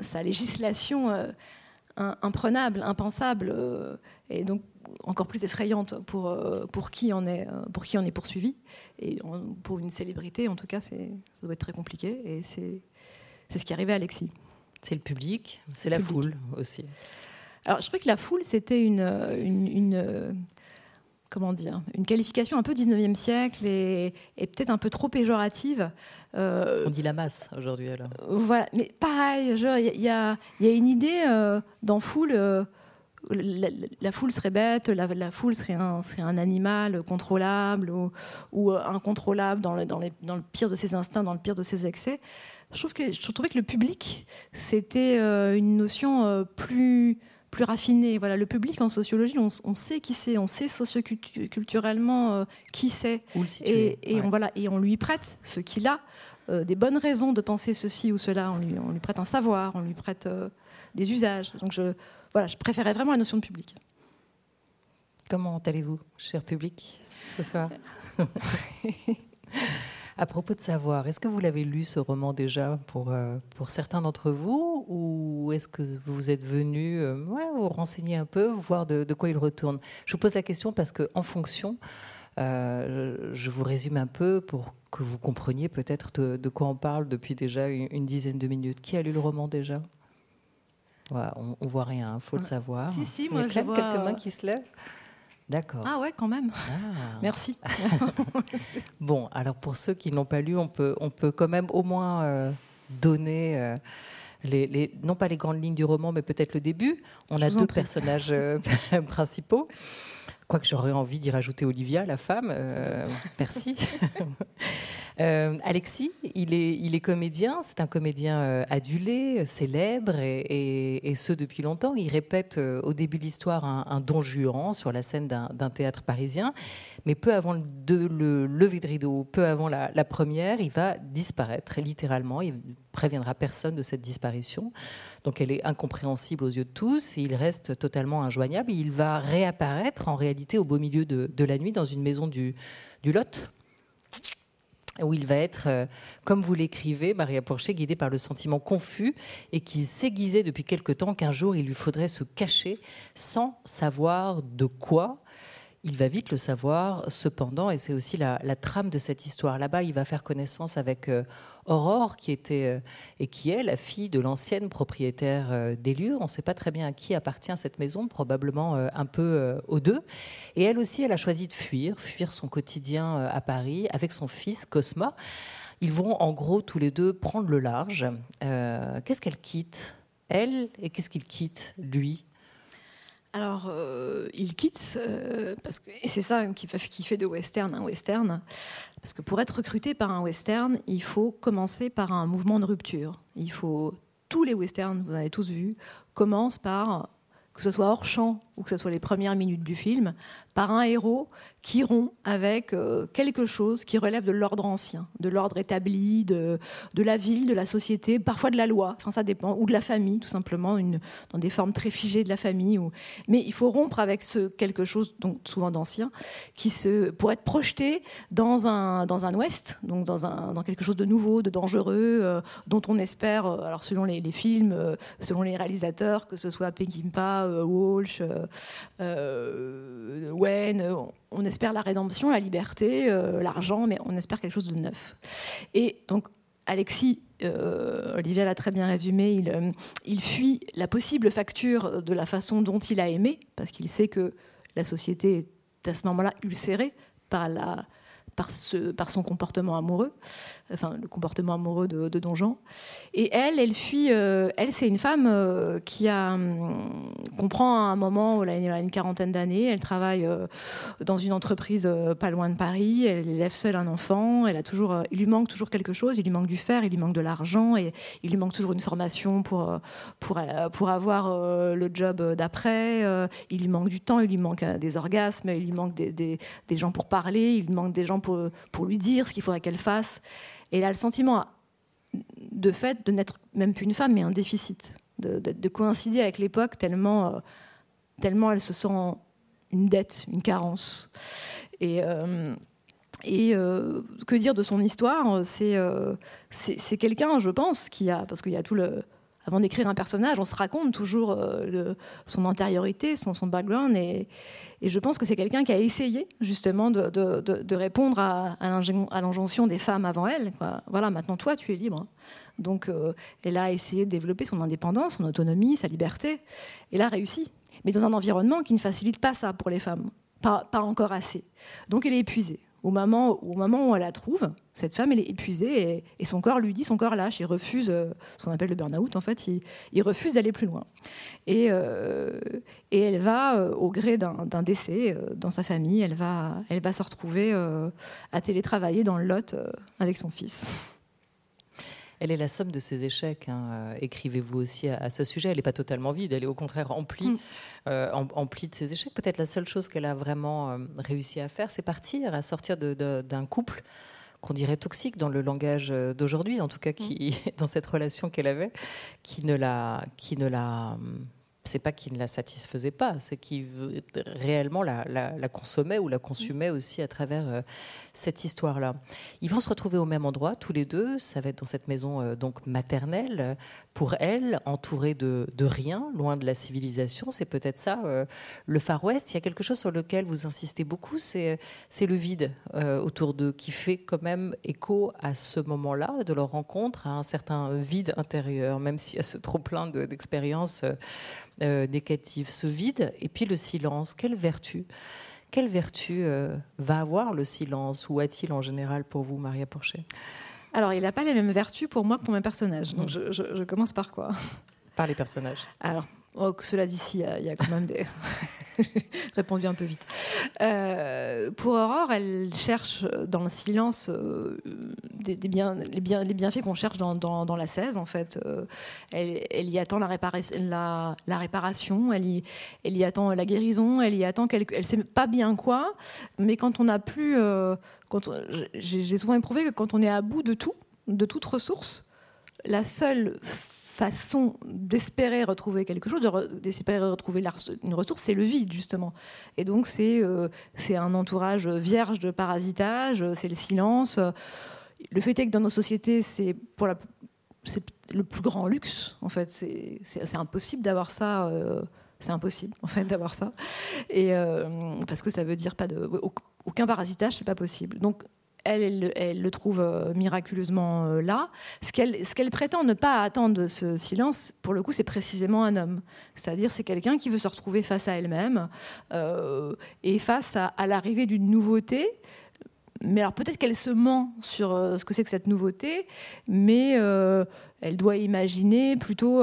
sa législation imprenable, impensable, euh, et donc encore plus effrayante pour, euh, pour, qui, en est, euh, pour qui en est poursuivi. Et pour une célébrité, en tout cas, ça doit être très compliqué. Et c'est ce qui arrivait à Alexis. C'est le public, c'est la foule aussi. Alors, je trouvais que la foule, c'était une, une, comment dire, une qualification un peu 19e siècle et, peut-être un peu trop péjorative. Euh, On dit la masse aujourd'hui alors. Voilà, mais pareil, il y, a une idée euh, dans foule. Euh, la, foule serait bête, la, foule serait un, serait un, animal contrôlable ou, incontrôlable dans le, dans, dans le, pire de ses instincts, dans le pire de ses excès. Je, trouve que, je trouvais que le public, c'était une notion plus, plus raffiné. Voilà, le public en sociologie, on, sait qui c'est, on sait socioculturellement euh, qui c'est, et, on voilà, et on lui prête ce qu'il a, euh, des bonnes raisons de penser ceci ou cela. On lui, on lui prête un savoir, on lui prête euh, des usages. Donc je, voilà, je préférais vraiment la notion de public. Comment allez-vous, cher public, ce soir? À propos de savoir, est-ce que vous l'avez lu ce roman déjà pour, euh, pour certains d'entre vous ou est-ce que vous êtes venu euh, vous renseigner un peu, voir de, quoi il retourne? Je vous pose la question parce qu'en fonction, euh, je vous résume un peu pour que vous compreniez peut-être de, quoi on parle depuis déjà une, dizaine de minutes. Qui a lu le roman déjà? On, ne voit rien, il faut le savoir. Si, si, moi, il y a quelques mains qui se lèvent. D'accord. Ah ouais, quand même. Ah. Merci. bon, alors pour ceux qui n'ont pas lu, on peut, on peut quand même au moins euh, donner, euh, les, non pas les grandes lignes du roman, mais peut-être le début. On a deux personnages euh, principaux. Quoique j'aurais envie d'y rajouter Olivia, la femme. merci. Euh, Alexis, il est, comédien, c'est un comédien euh, adulé, célèbre, et, ce depuis longtemps. Il répète euh, au début de l'histoire un, don Juan sur la scène d'un théâtre parisien, mais peu avant le, le lever de rideau, peu avant la, première, il va disparaître, littéralement. Il préviendra personne de cette disparition. Donc elle est incompréhensible aux yeux de tous, et il reste totalement injoignable. il va réapparaître en réalité au beau milieu de, la nuit dans une maison du Lot où il va être, euh, comme vous l'écrivez, Maria Porcher, guidé par le sentiment confus et qui s'aiguisait depuis quelque temps qu'un jour il lui faudrait se cacher sans savoir de quoi. Il va vite le savoir, cependant, et c'est aussi la, trame de cette histoire. Là-bas, il va faire connaissance avec euh, Aurore, qui était euh, et qui est la fille de l'ancienne propriétaire euh, des lieux. On ne sait pas très bien à qui appartient cette maison, probablement un peu aux deux. Et elle aussi, elle a choisi de fuir, fuir son quotidien à Paris avec son fils Cosma. Ils vont en gros tous les deux prendre le large. qu'est-ce qu'elle quitte, elle, et qu'est-ce qu'il quitte, lui? Alors, euh, il quitte, euh, parce que, et c'est ça qui fait, qui fait de western un western, parce que pour être recruté par un western, il faut commencer par un mouvement de rupture. Il faut, tous les westerns, vous avez tous vu, commencent par que ce soit hors champ que ce soit les premières minutes du film, par un héros qui rompt avec euh, quelque chose qui relève de l'ordre ancien, de l'ordre établi, de, de la ville, de la société, parfois de la loi, enfin ça dépend, ou de la famille tout simplement, dans des formes très figées de la famille. Mais il faut rompre avec ce quelque chose, donc souvent d'ancien, pour être projeté dans un, dans un ouest, donc dans, un, dans quelque chose de nouveau, de dangereux, euh, dont on espère, euh, alors selon les, les films, selon les réalisateurs, que ce soit Peckinpah, Walsh, euh, Wen, on espère la rédemption, la liberté, euh, l'argent, mais on espère quelque chose de neuf. Et donc, Alexis, euh, Olivia l'a très bien résumé, il, il fuit la possible facture de la façon dont il a aimé, parce qu'il sait que la société est à ce moment-là ulcérée par la par, son comportement amoureux, enfin le comportement amoureux de, de Don Et elle, elle fuit. Euh, elle, c'est une femme euh, qui a hum, comprend à un moment où elle a une quarantaine d'années. Elle travaille euh, dans une entreprise pas loin de Paris. Elle élève seule un enfant. Elle a toujours, il lui manque toujours quelque chose. Il lui manque du fer, il lui manque de l'argent et il lui manque toujours une formation pour pour avoir le job d'après. il lui manque du temps, il lui manque des orgasmes, il lui manque des, des, des gens pour parler, il lui manque des gens pour, lui dire ce qu'il faudrait qu'elle fasse. Et elle a le sentiment, de fait, de n'être même plus une femme, mais un déficit, de, de, coïncider avec l'époque tellement, euh, tellement elle se sent une dette, une carence. Et. Euh, et euh, que dire de son histoire? C'est c'est quelqu'un, je pense, qui a, parce qu'il y a tout le, avant d'écrire un personnage, on se raconte toujours euh, son antériorité, son, background. Et, je pense que c'est quelqu'un qui a essayé justement de, répondre à, l'injonction des femmes avant elle. Voilà, maintenant toi, tu es libre. Donc euh, elle a essayé de développer son indépendance, son autonomie, sa liberté. Et elle a réussi. Mais dans un environnement qui ne facilite pas ça pour les femmes. Pas encore assez. Donc elle est épuisée. Au moment, où elle la trouve, cette femme, est épuisée et, son corps lui dit, son corps lâche, il refuse euh, ce qu'on appelle le burn-out, en fait, il, refuse d'aller plus loin. Et, euh, elle va, euh, au gré d'un décès dans sa famille, elle va, elle va se retrouver à télétravailler dans le Lot avec son fils. Elle est la somme de ses échecs. Hein. Écrivez-vous aussi à, ce sujet. Elle n'est pas totalement vide, elle est au contraire mm. euh, emplie de ses échecs. Peut-être la seule chose qu'elle a vraiment euh, réussi à faire, c'est partir, à sortir d'un couple qu'on dirait toxique dans le langage euh, d'aujourd'hui, en tout cas qui, mm. dans cette relation qu'elle avait, qui ne l'a, qui ne l'a c'est pas qu'il ne la satisfaisait pas, c'est qu'il réellement la, la, consommait ou la consumait aussi à travers euh, cette histoire-là. Ils vont se retrouver au même endroit, tous les deux. Ça va être dans cette maison euh, donc maternelle pour elle, entourée de, de, rien, loin de la civilisation. C'est peut-être ça, euh, le Far West. Il y a quelque chose sur lequel vous insistez beaucoup, c'est c'est le vide autour d'eux qui fait quand même écho à ce moment-là de leur rencontre, à un certain vide intérieur, même s'il y a ce trop plein d'expériences. Euh, négative, ce vide, et puis le silence. Quelle vertu quelle vertu euh, va avoir le silence ou a-t-il en général pour vous, Maria Porcher? Alors, il n'a pas les mêmes vertus pour moi que pour mes personnages. Donc, je, je commence par quoi? Par les personnages. Alors, Oh, cela d'ici, il y, a quand même des. répondu un peu vite. Euh, pour Aurore, elle cherche dans le silence euh, les, bien, les, bienfaits qu'on cherche dans, la 16, en fait. Euh, elle, y attend la, réparation, elle y, attend la guérison, elle y attend quelque. Elle sait pas bien quoi, mais quand on n'a plus. J'ai souvent éprouvé que quand on est à bout de tout, de toute ressource, la seule façon d'espérer retrouver quelque chose, d'espérer retrouver une ressource, c'est le vide, justement. Et donc, c'est euh, c'est un entourage vierge de parasitage, c'est le silence. Le fait est que dans nos sociétés, c'est pour la c'est le plus grand luxe, en fait. C'est impossible d'avoir ça. Euh, c'est impossible, en fait, d'avoir ça. Et euh, parce que ça veut dire pas de aucun parasitage, c'est pas possible. Donc elle, le trouve euh, miraculeusement euh, là. Ce qu'elle prétend ne pas attendre de ce silence, pour le coup, c'est précisément un homme. C'est-à-dire, c'est quelqu'un qui veut se retrouver face à elle-même euh, et face à, l'arrivée d'une nouveauté. Mais alors peut-être qu'elle se ment sur ce que c'est que cette nouveauté, mais elle doit imaginer plutôt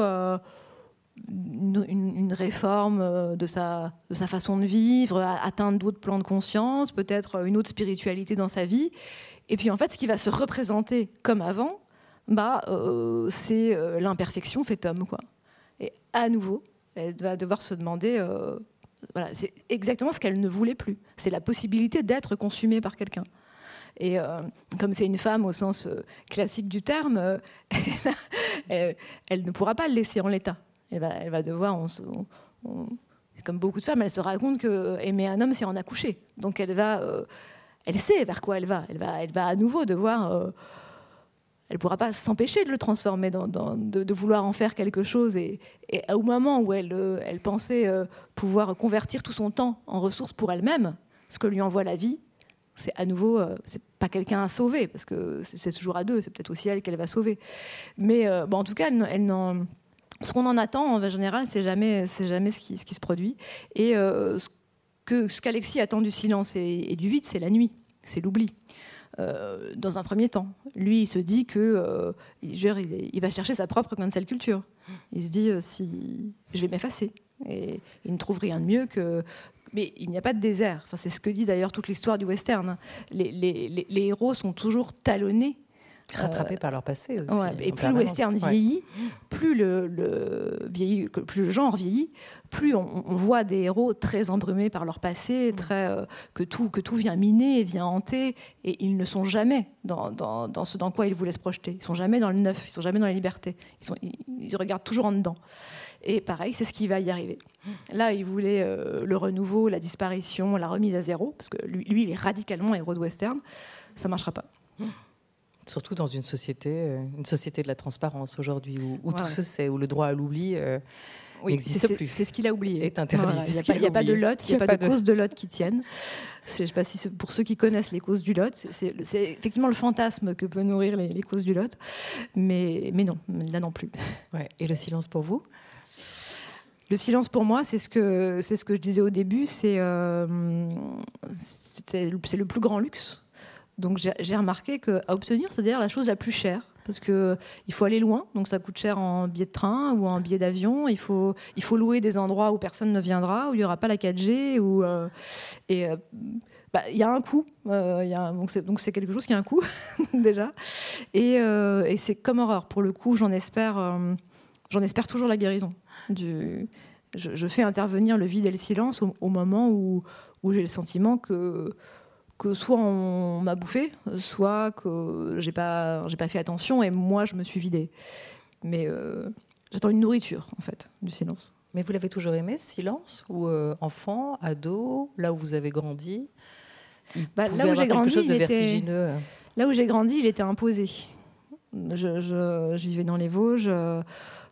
une, réforme euh, de sa, de sa façon de vivre, atteindre d'autres plans de conscience, peut-être une autre spiritualité dans sa vie. Et puis en fait, ce qui va se représenter comme avant, bah, euh, c'est euh, l'imperfection fait homme. Quoi. Et à nouveau, elle va devoir se demander, voilà, c'est exactement ce qu'elle ne voulait plus. C'est la possibilité d'être consumée par quelqu'un. Et comme c'est une femme au sens classique du terme, elle, elle, ne pourra pas le laisser en l'état elle va, devoir, comme beaucoup de femmes, elle se raconte que aimer un homme, c'est en accoucher. Donc elle va, euh, elle sait vers quoi elle va. Elle va, elle va à nouveau devoir. Euh, elle ne pourra pas s'empêcher de le transformer, dans, de, vouloir en faire quelque chose. Et, au moment où elle, euh, elle pensait pouvoir convertir tout son temps en ressources pour elle-même, ce que lui envoie la vie, c'est à nouveau, c'est pas quelqu'un à sauver, parce que c'est toujours à deux, c'est peut-être aussi elle qu'elle va sauver. Mais en tout cas, elle n'en ce qu'on en attend en général, c'est jamais, c'est jamais ce qui, se produit. Et euh, ce que qu'Alexis attend du silence et, du vide, c'est la nuit, c'est l'oubli. Euh, dans un premier temps, lui, il se dit que euh, il, va chercher sa propre cancel culture. Il se dit si je vais m'effacer, et il ne trouve rien de mieux que mais il n'y a pas de désert. Enfin, c'est ce que dit d'ailleurs toute l'histoire du western. Les, héros sont toujours talonnés rattrapés par leur passé aussi. et plus le western vieillit, plus le, vieillit, plus le genre vieillit, plus on, voit des héros très embrumés par leur passé, mm. très, euh, que, tout, que tout vient miner, vient hanter, et ils ne sont jamais dans, dans, ce dans quoi ils voulaient se projeter. Ils sont jamais dans le neuf, ils sont jamais dans la liberté. Ils, sont, ils, regardent toujours en dedans. Et pareil, c'est ce qui va y arriver. Là, il voulait euh, le renouveau, la disparition, la remise à zéro, parce que lui, lui il est radicalement héros de western. Ça ne marchera pas. Surtout dans une société, euh, une société de la transparence aujourd'hui, où, tout se sait, où le droit à l'oubli euh, n'existe plus. C'est ce qu'il a oublié. Est interdit. Il n'y a, pas de lot, il n'y a, pas de, cause de lot qui tienne. Je sais pas si pour ceux qui connaissent les causes du lot, c'est effectivement le fantasme que peut nourrir les, causes du lot, mais, mais non, là non plus. Ouais. Et le silence pour vous? Le silence pour moi, c'est ce que c'est ce que je disais au début, c'est euh, c'est le plus grand luxe donc j'ai remarqué qu'à obtenir, c'est à dire la chose la plus chère. Parce qu'il faut aller loin, donc ça coûte cher en billet de train ou en billet d'avion. Il faut, il faut louer des endroits où personne ne viendra, où il n'y aura pas la 4G. Où, euh, et euh, bah, il y a un coût. Euh, donc c'est quelque chose qui a un coût, déjà. Et, c'est comme horreur. Pour le coup, j'en espère, j'en espère toujours la guérison. Je, fais intervenir le vide et le silence au, moment où j'ai le sentiment que que soit on m'a bouffé, soit que j'ai pas, j'ai pas fait attention et moi je me suis vidée. Mais euh, j'attends une nourriture en fait du silence. Mais vous l'avez toujours aimé, ce silence Ou enfant, ado, là où vous avez grandi? Bah, là où j'ai grandi, chose de vertigineux. Là où j'ai grandi, il était imposé. Je, vivais dans les Vosges.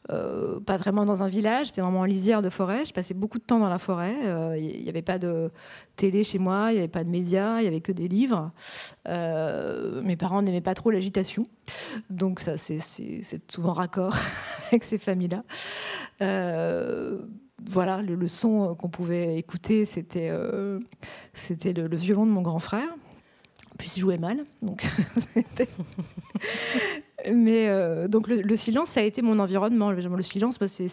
Euh, pas vraiment dans un village, c'était vraiment en lisière de forêt. Je passais beaucoup de temps dans la forêt. Il euh, n'y avait pas de télé chez moi, il n'y avait pas de médias, il n'y avait que des livres. Euh, mes parents n'aimaient pas trop l'agitation, donc ça c'est souvent raccord avec ces familles-là. voilà, le, son qu'on pouvait écouter, c'était c'était le, le, violon de mon grand frère. Puis il jouait mal, donc Mais euh, donc le, silence, ça a été mon environnement. Le, silence, bah, c'est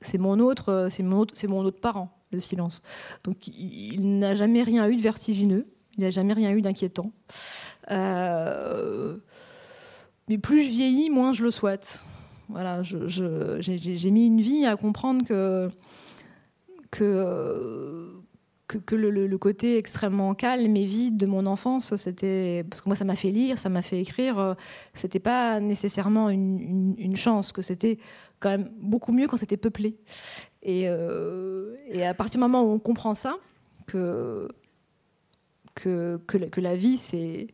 c'est mon autre, c'est mon autre, c'est mon autre parent, le silence. Donc il, n'a jamais rien eu de vertigineux, il n'a jamais rien eu d'inquiétant. Euh, mais plus je vieillis, moins je le souhaite. Voilà, j'ai mis une vie à comprendre que que que, le, côté extrêmement calme et vide de mon enfance, c'était parce que moi ça m'a fait lire, ça m'a fait écrire, euh, c'était pas nécessairement une, chance, que c'était quand même beaucoup mieux quand c'était peuplé. Et, euh, et, à partir du moment où on comprend ça, que que, que, la vie c'est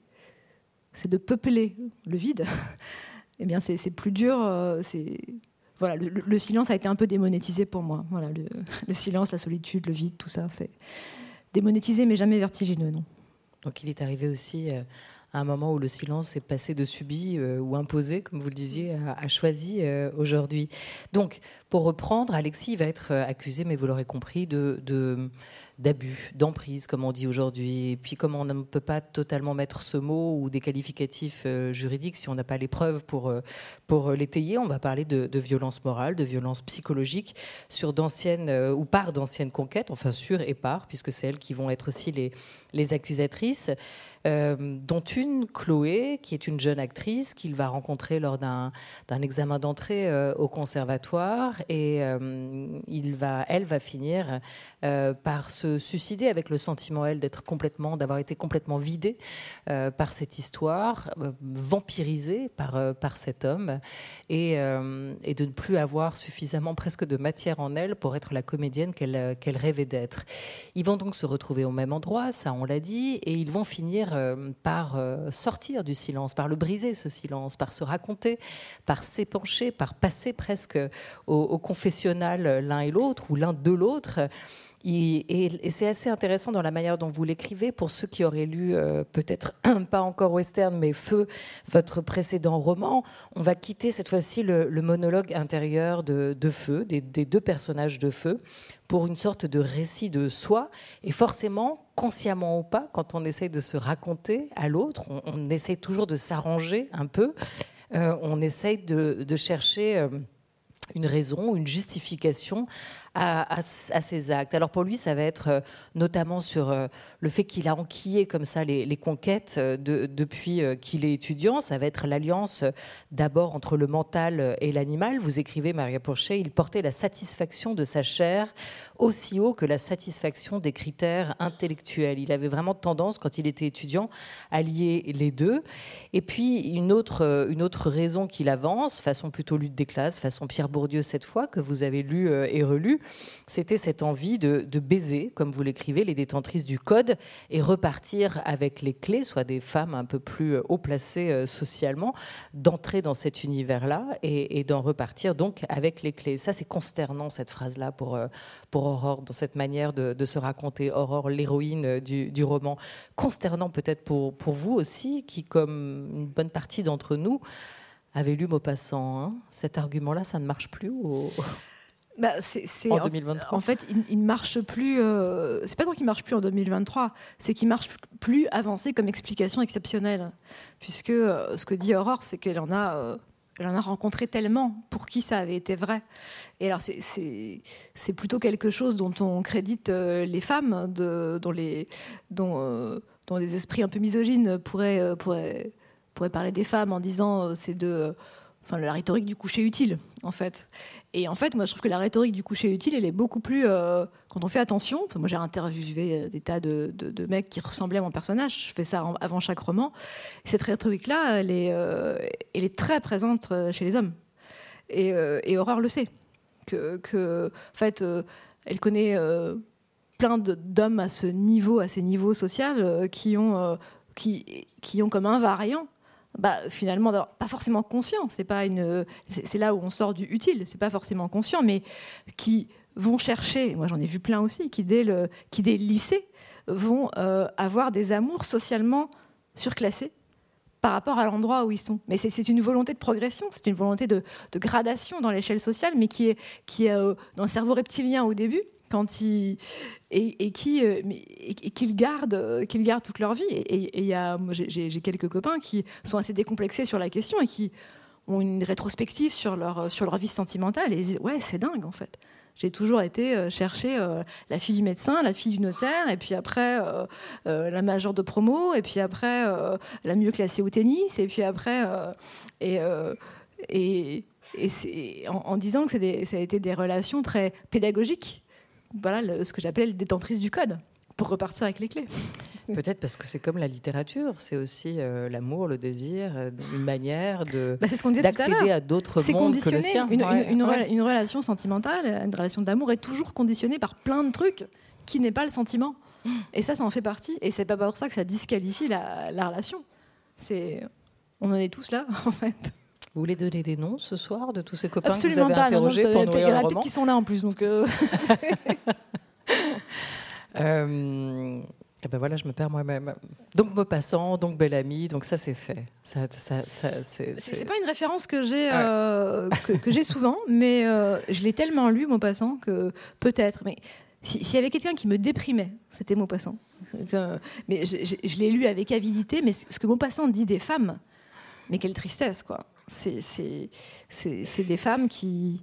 c'est de peupler le vide, eh bien c'est plus dur, euh, voilà, le, silence a été un peu démonétisé pour moi. Voilà, le, silence, la solitude, le vide, tout ça, c'est démonétisé, mais jamais vertigineux, non. Donc il est arrivé aussi euh, un moment où le silence est passé de subi euh, ou imposé, comme vous le disiez, à, choisi euh, aujourd'hui. Donc, pour reprendre, Alexis va être accusé, mais vous l'aurez compris, de, d'abus, d'emprise, comme on dit aujourd'hui. Et puis, comme on ne peut pas totalement mettre ce mot ou des qualificatifs euh, juridiques si on n'a pas les preuves pour, euh, pour l'étayer, on va parler de, de violence morale, de violence psychologique sur d'anciennes euh, ou par d'anciennes conquêtes, enfin sur et par, puisque c'est elles qui vont être aussi les, les accusatrices. Dont une, Chloé, qui est une jeune actrice qu'il va rencontrer lors d'un examen d'entrée au conservatoire. Et il va, elle va finir par se suicider avec le sentiment, elle, d'être complètement, d'avoir été complètement vidée euh, par cette histoire, euh, vampirisée par, euh, par cet homme, et, de ne plus avoir suffisamment presque de matière en elle pour être la comédienne qu'elle qu'elle rêvait d'être. Ils vont donc se retrouver au même endroit, ça on l'a dit, et ils vont finir par sortir du silence, par le briser ce silence, par se raconter, par s'épancher, par passer presque au, confessionnal l'un et l'autre, ou l'un de l'autre. Et, c'est assez intéressant dans la manière dont vous l'écrivez. Pour ceux qui auraient lu, euh, peut-être pas encore Western, mais Feu, votre précédent roman, on va quitter cette fois-ci le, monologue intérieur de, Feu, des, deux personnages de Feu, pour une sorte de récit de soi. Et forcément, consciemment ou pas, quand on essaye de se raconter à l'autre, on, essaye toujours de s'arranger un peu. Euh, on essaye de, chercher. Euh, une raison, une justification à, ces actes. Alors pour lui, ça va être euh, notamment sur euh, le fait qu'il a enquillé comme ça les, conquêtes euh, de, depuis qu'il est étudiant. Ça va être l'alliance d'abord entre le mental et l'animal. Vous écrivez, Maria Pourchet, il portait la satisfaction de sa chair aussi haut que la satisfaction des critères intellectuels. Il avait vraiment tendance, quand il était étudiant, à lier les deux. Et puis une autre, une autre raison qu'il avance, façon plutôt lutte des classes, façon Pierre Bourdieu cette fois, que vous avez lu et relu, c'était cette envie de, baiser, comme vous l'écrivez, les détentrices du code et repartir avec les clés, soit des femmes un peu plus haut placées euh, socialement, d'entrer dans cet univers-là et, d'en repartir donc avec les clés. Ça, c'est consternant cette phrase-là pour, euh, pour Aurore, dans cette manière de, se raconter. Aurore, l'héroïne euh, du, roman. Consternant peut-être pour, pour vous aussi, qui, comme une bonne partie d'entre nous, avez lu Maupassant. Hein. Cet argument-là, ça ne marche plus bah, c'est, en 2023. En, fait, il, ne marche plus. Euh, c'est pas tant qu'il marche plus en 2023, c'est qu'il marche plus avancé comme explication exceptionnelle, puisque euh, ce que dit Aurore, c'est qu'elle en a. Euh, elle en a rencontré tellement pour qui ça avait été vrai. Et alors, c'est, c'est, plutôt quelque chose dont on crédite les femmes, de, dont, les, dont, dont les esprits un peu misogynes pourraient, pourraient, pourraient parler des femmes en disant c'est de enfin la rhétorique du coucher utile en fait. Et en fait, moi je trouve que la rhétorique du coucher utile, elle est beaucoup plus euh, quand on fait attention. Moi j'ai interviewé euh, des tas de, mecs qui ressemblaient à mon personnage. Je fais ça avant chaque roman. Cette rhétorique-là, elle est, euh, très présente chez les hommes. Et, et Aurore le sait que en fait, elle connaît plein d'hommes à ce niveau, à ces niveaux sociaux, qui ont qui, qui ont comme invariant bah, finalement pas forcément conscient c'est pas une c'est là où on sort du utile. C'est pas forcément conscient mais qui vont chercher moi j'en ai vu plein aussi qui dès le qui dès le lycée vont euh, avoir des amours socialement surclassés par rapport à l'endroit où ils sont. Mais c'est une volonté de progression, c'est une volonté de, gradation dans l'échelle sociale, mais qui est, qui est euh, dans le cerveau reptilien au début, quand ils, et, qui euh, qu'ils gardent, qu'ils gardent toute leur vie. Et il y a, j'ai quelques copains qui sont assez décomplexés sur la question et qui ont une rétrospective sur leur, sur leur vie sentimentale et ils disent ouais c'est dingue en fait. J'ai toujours été euh, chercher euh, la fille du médecin, la fille du notaire, et puis après euh, la majeure de promo, et puis après la mieux classée au tennis, et puis après. et, et, et en, en, disant que des, ça a été des relations très pédagogiques. Voilà ce que j'appelle le détentrice du code pour repartir avec les clés. Peut-être parce que c'est comme la littérature, c'est aussi euh, l'amour, le désir, euh, une manière de bah, d'accéder à, d'autres mondes que le sien. Une, une, relation sentimentale, une relation d'amour est toujours conditionnée par plein de trucs qui n'est pas le sentiment. Et ça, ça en fait partie. Et c'est pas pour ça que ça disqualifie la, relation. C'est, on en est tous là, en fait. Vous voulez donner des noms ce soir de tous ces copains que vous avez interrogés pendant Il y en a qui sont là en plus, donc. Euh, Euh, et ben voilà, je me perds moi-même. Donc Maupassant, donc Belle Amie, donc ça c'est fait. Ça, ça, c'est pas une référence que j'ai euh, que, j'ai souvent, mais euh, je l'ai tellement lu Maupassant que peut-être. Mais s'il y avait quelqu'un qui me déprimait, c'était Maupassant. mais je, je l'ai lu avec avidité, mais ce que Maupassant dit des femmes, mais quelle tristesse quoi. C'est des femmes qui.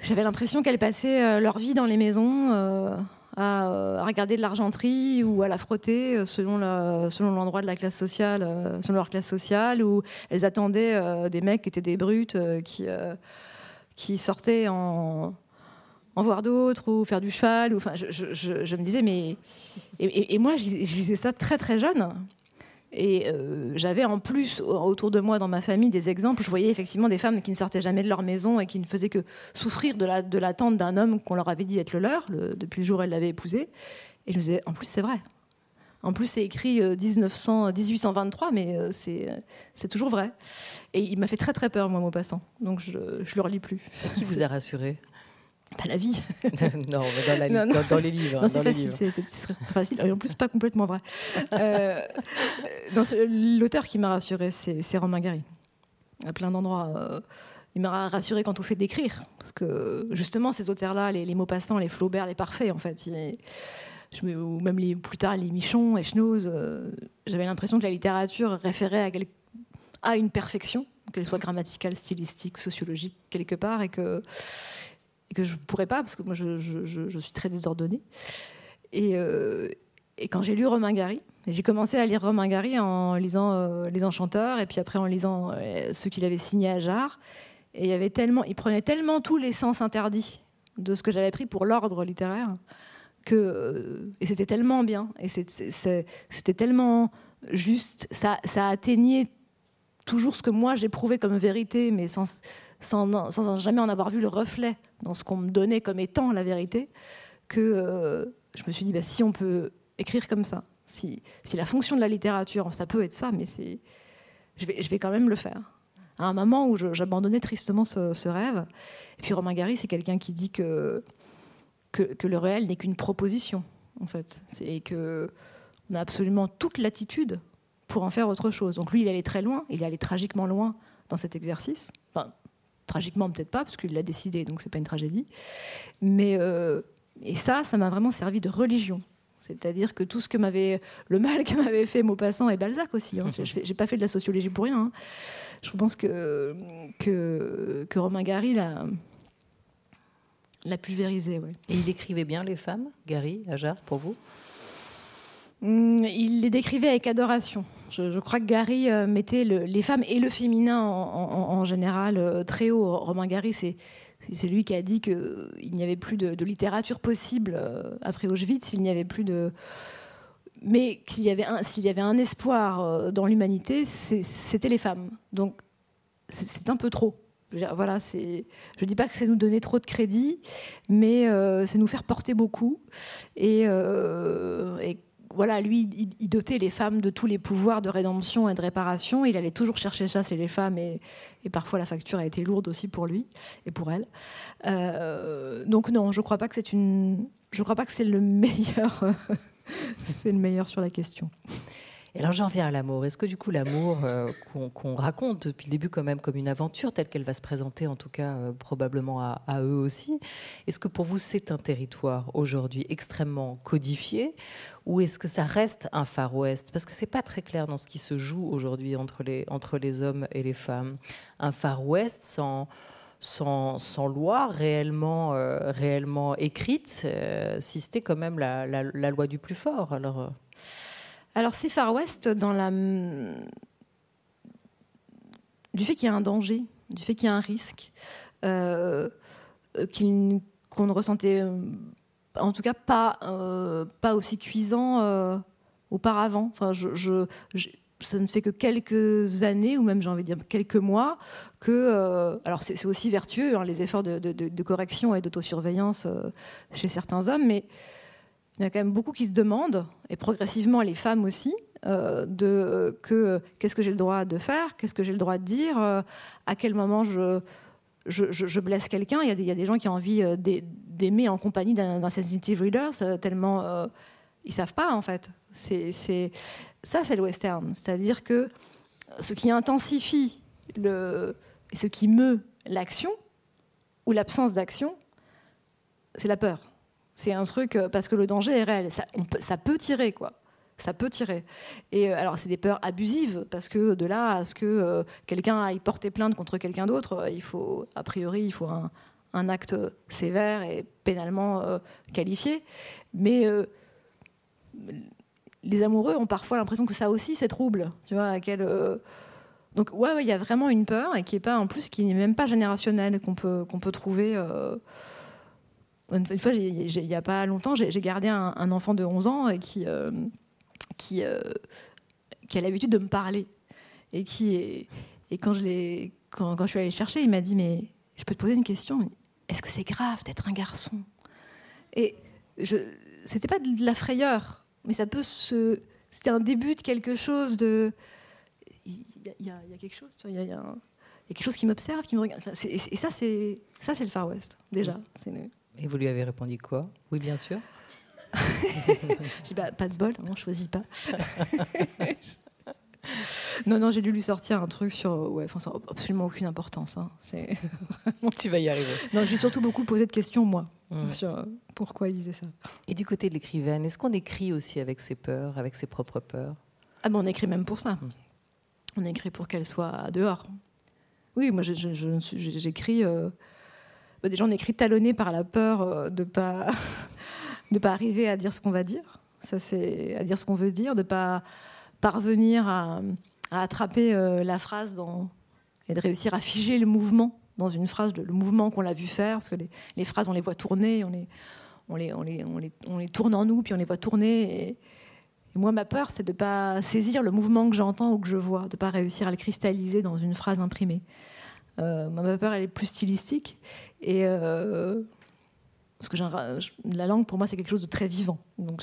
J'avais l'impression qu'elles passaient leur vie dans les maisons euh, à, regarder de l'argenterie ou à la frotter euh, selon l'endroit de la classe sociale, euh, selon leur classe sociale, où elles attendaient des mecs qui étaient des brutes, qui, qui sortaient en, voir d'autres ou faire du cheval. Ou, enfin, je, me disais, mais. Et moi, je lisais ça très très jeune. Et euh, j'avais en plus autour de moi dans ma famille des exemples. Je voyais effectivement des femmes qui ne sortaient jamais de leur maison et qui ne faisaient que souffrir de l'attente d'un homme qu'on leur avait dit être le leur depuis le jour où elles l'avaient épousé. Et je me disais, en plus, c'est vrai. En plus, c'est écrit 1900, euh, 1823, mais euh, c'est toujours vrai. Et il m'a fait très très peur, moi, mon passant. Donc je ne le relis plus. Qui vous a rassuré? Pas la vie. non, dans, les livres. Non, c'est facile, c'est très facile. Et en plus, pas complètement vrai. Euh, L'auteur qui m'a rassuré, c'est Romain Gary. À plein d'endroits. Euh, il m'a rassuré quand on fait d'écrire. Parce que justement, ces auteurs-là, les, mots passants, les Flaubert, les parfaits, en fait. je me, ou même les, plus tard, les Michon, et Schnoz, euh, j'avais l'impression que la littérature référait à, à une perfection, qu'elle soit grammaticale, stylistique, sociologique, quelque part, et que que je ne pourrais pas, parce que moi je, je, je suis très désordonnée. Et, euh, et quand j'ai lu Romain Gary, j'ai commencé à lire Romain Gary en lisant euh, Les Enchanteurs, et puis après en lisant euh, ceux qu'il avait signés à Jarre. Et il, y avait tellement, il prenait tellement tous les sens interdits de ce que j'avais pris pour l'ordre littéraire, que, et c'était tellement bien, et c'était tellement juste, ça, ça atteignait toujours ce que moi j'éprouvais comme vérité, mais sans, sans, jamais en avoir vu le reflet dans ce qu'on me donnait comme étant la vérité, que euh, je me suis dit, bah, si on peut écrire comme ça, si, la fonction de la littérature, ça peut être ça, mais je vais, quand même le faire. À un moment où j'abandonnais tristement ce, rêve, et puis Romain Gary, c'est quelqu'un qui dit que, le réel n'est qu'une proposition, en fait. C'est que on a absolument toute l'attitude pour en faire autre chose. Donc lui, il allait très loin, il allait tragiquement loin dans cet exercice. Tragiquement, peut-être pas, parce qu'il l'a décidé, donc c'est pas une tragédie. Mais euh, et ça, ça m'a vraiment servi de religion. C'est-à-dire que tout ce que m'avait le mal que m'avait fait Maupassant et Balzac aussi. Hein, j'ai pas fait de la sociologie pour rien. Hein. Je pense que que, que Romain Gary l'a l'a pulvérisé. Et il écrivait bien les femmes, Gary, Ajar, pour vous? Il les décrivait avec adoration. Je, crois que Gary euh, mettait les femmes et le féminin en, général euh, très haut. Romain Gary, c'est celui qui a dit qu'il n'y avait plus de, littérature possible euh, après Auschwitz, il n'y avait plus de. Mais qu'il y avait s'il y avait un espoir dans l'humanité, c'était les femmes. Donc c'est un peu trop. Voilà, c'est. Je dis pas que c'est nous donner trop de crédit, mais c'est nous faire porter beaucoup. Et, et voilà, lui, il, dotait les femmes de tous les pouvoirs de rédemption et de réparation. Il allait toujours chercher ça chez les femmes et, parfois la facture a été lourde aussi pour lui et pour elle. Euh, donc non, je crois pas que c'est une, je crois pas que c'est le meilleur, c'est le meilleur sur la question. Et alors j'en viens à l'amour. Est-ce que du coup l'amour euh, qu'on raconte depuis le début quand même comme une aventure telle qu'elle va se présenter en tout cas euh, probablement à, eux aussi, est-ce que pour vous c'est un territoire aujourd'hui extrêmement codifié ou est-ce que ça reste un Far West? Parce que c'est pas très clair dans ce qui se joue aujourd'hui entre les, hommes et les femmes. Un Far West sans... Loi réellement, euh, écrite, si c'était quand même la, loi du plus fort. Alors, alors c'est Far West dans la du fait qu'il y a un danger, du fait qu'il y a un risque, euh, qu'on ne ressentait euh, en tout cas pas, euh, pas aussi cuisant auparavant. Enfin, ça ne fait que quelques années, ou même j'ai envie de dire quelques mois, que. alors c'est aussi vertueux, hein, les efforts de, correction et d'autosurveillance chez certains hommes, mais il y a quand même beaucoup qui se demandent, et progressivement les femmes aussi, euh, de que qu'est-ce que j'ai le droit de faire, qu'est-ce que j'ai le droit de dire, euh, à quel moment je, je, blesse quelqu'un. Il, y a des gens qui ont envie euh, d'aimer en compagnie d'un sensitive reader, tellement ils savent pas en fait. Ça, c'est le western, c'est-à-dire que ce qui intensifie le, ce qui meut l'action ou l'absence d'action, c'est la peur. C'est un truc euh, parce que le danger est réel. Ça, ça peut tirer, quoi. Ça peut tirer. Et euh, alors, c'est des peurs abusives parce que de là à ce que euh, quelqu'un aille porter plainte contre quelqu'un d'autre, il faut, a priori, il faut un, acte sévère et pénalement qualifié. Mais les amoureux ont parfois l'impression que ça aussi, c'est trouble. Tu vois. Donc, ouais, il y a vraiment une peur et qui est pas, en plus, qui n'est même pas générationnelle, qu'on peut, qu'on peut trouver. Une fois, il n'y a pas longtemps, j'ai gardé un, enfant de 11 ans qui, euh, qui, euh, qui a l'habitude de me parler. Et, qui et quand, je quand, quand je suis allée chercher, il m'a dit Mais je peux te poser une question Est-ce que c'est grave d'être un garçon? Et ce n'était pas de la frayeur, mais ça peut se. C'était un début de quelque chose de. Il y, a, quelque chose, il y, a, quelque chose qui m'observe, qui me regarde. et, ça, c'est ça, c'est le Far West déjà. Et vous lui avez répondu quoi? Oui, bien sûr. j'ai bah, pas de bol, on ne choisit pas. non, non, j'ai dû lui sortir un truc sur, ouais, enfin, absolument aucune importance. Hein. C'est... tu vas y arriver. Non, j'ai surtout beaucoup posé de questions, moi, sur euh, pourquoi il disait ça. Et du côté de l'écrivaine, est-ce qu'on écrit aussi avec ses peurs, avec ses propres peurs? Ah ben, on écrit même pour ça. Hmm. On écrit pour qu'elle soit dehors. Oui, moi, j'écris... Euh, bah, déjà on écrit talonné par la peur euh, de pas de pas arriver à dire ce qu'on va dire. Ça c'est à dire ce qu'on veut dire, de pas parvenir à, attraper euh, la phrase et de réussir à figer le mouvement dans une phrase, le mouvement qu'on l'a vu faire, parce que les, phrases on les voit tourner, on les, on les, on les, on les, on les tourne en nous, puis on les voit tourner. Et, moi, ma peur, c'est de ne pas saisir le mouvement que j'entends ou que je vois, de ne pas réussir à le cristalliser dans une phrase imprimée. Euh, ma peur, elle est plus stylistique. Et euh, parce que la langue, pour moi, c'est quelque chose de très vivant. Donc,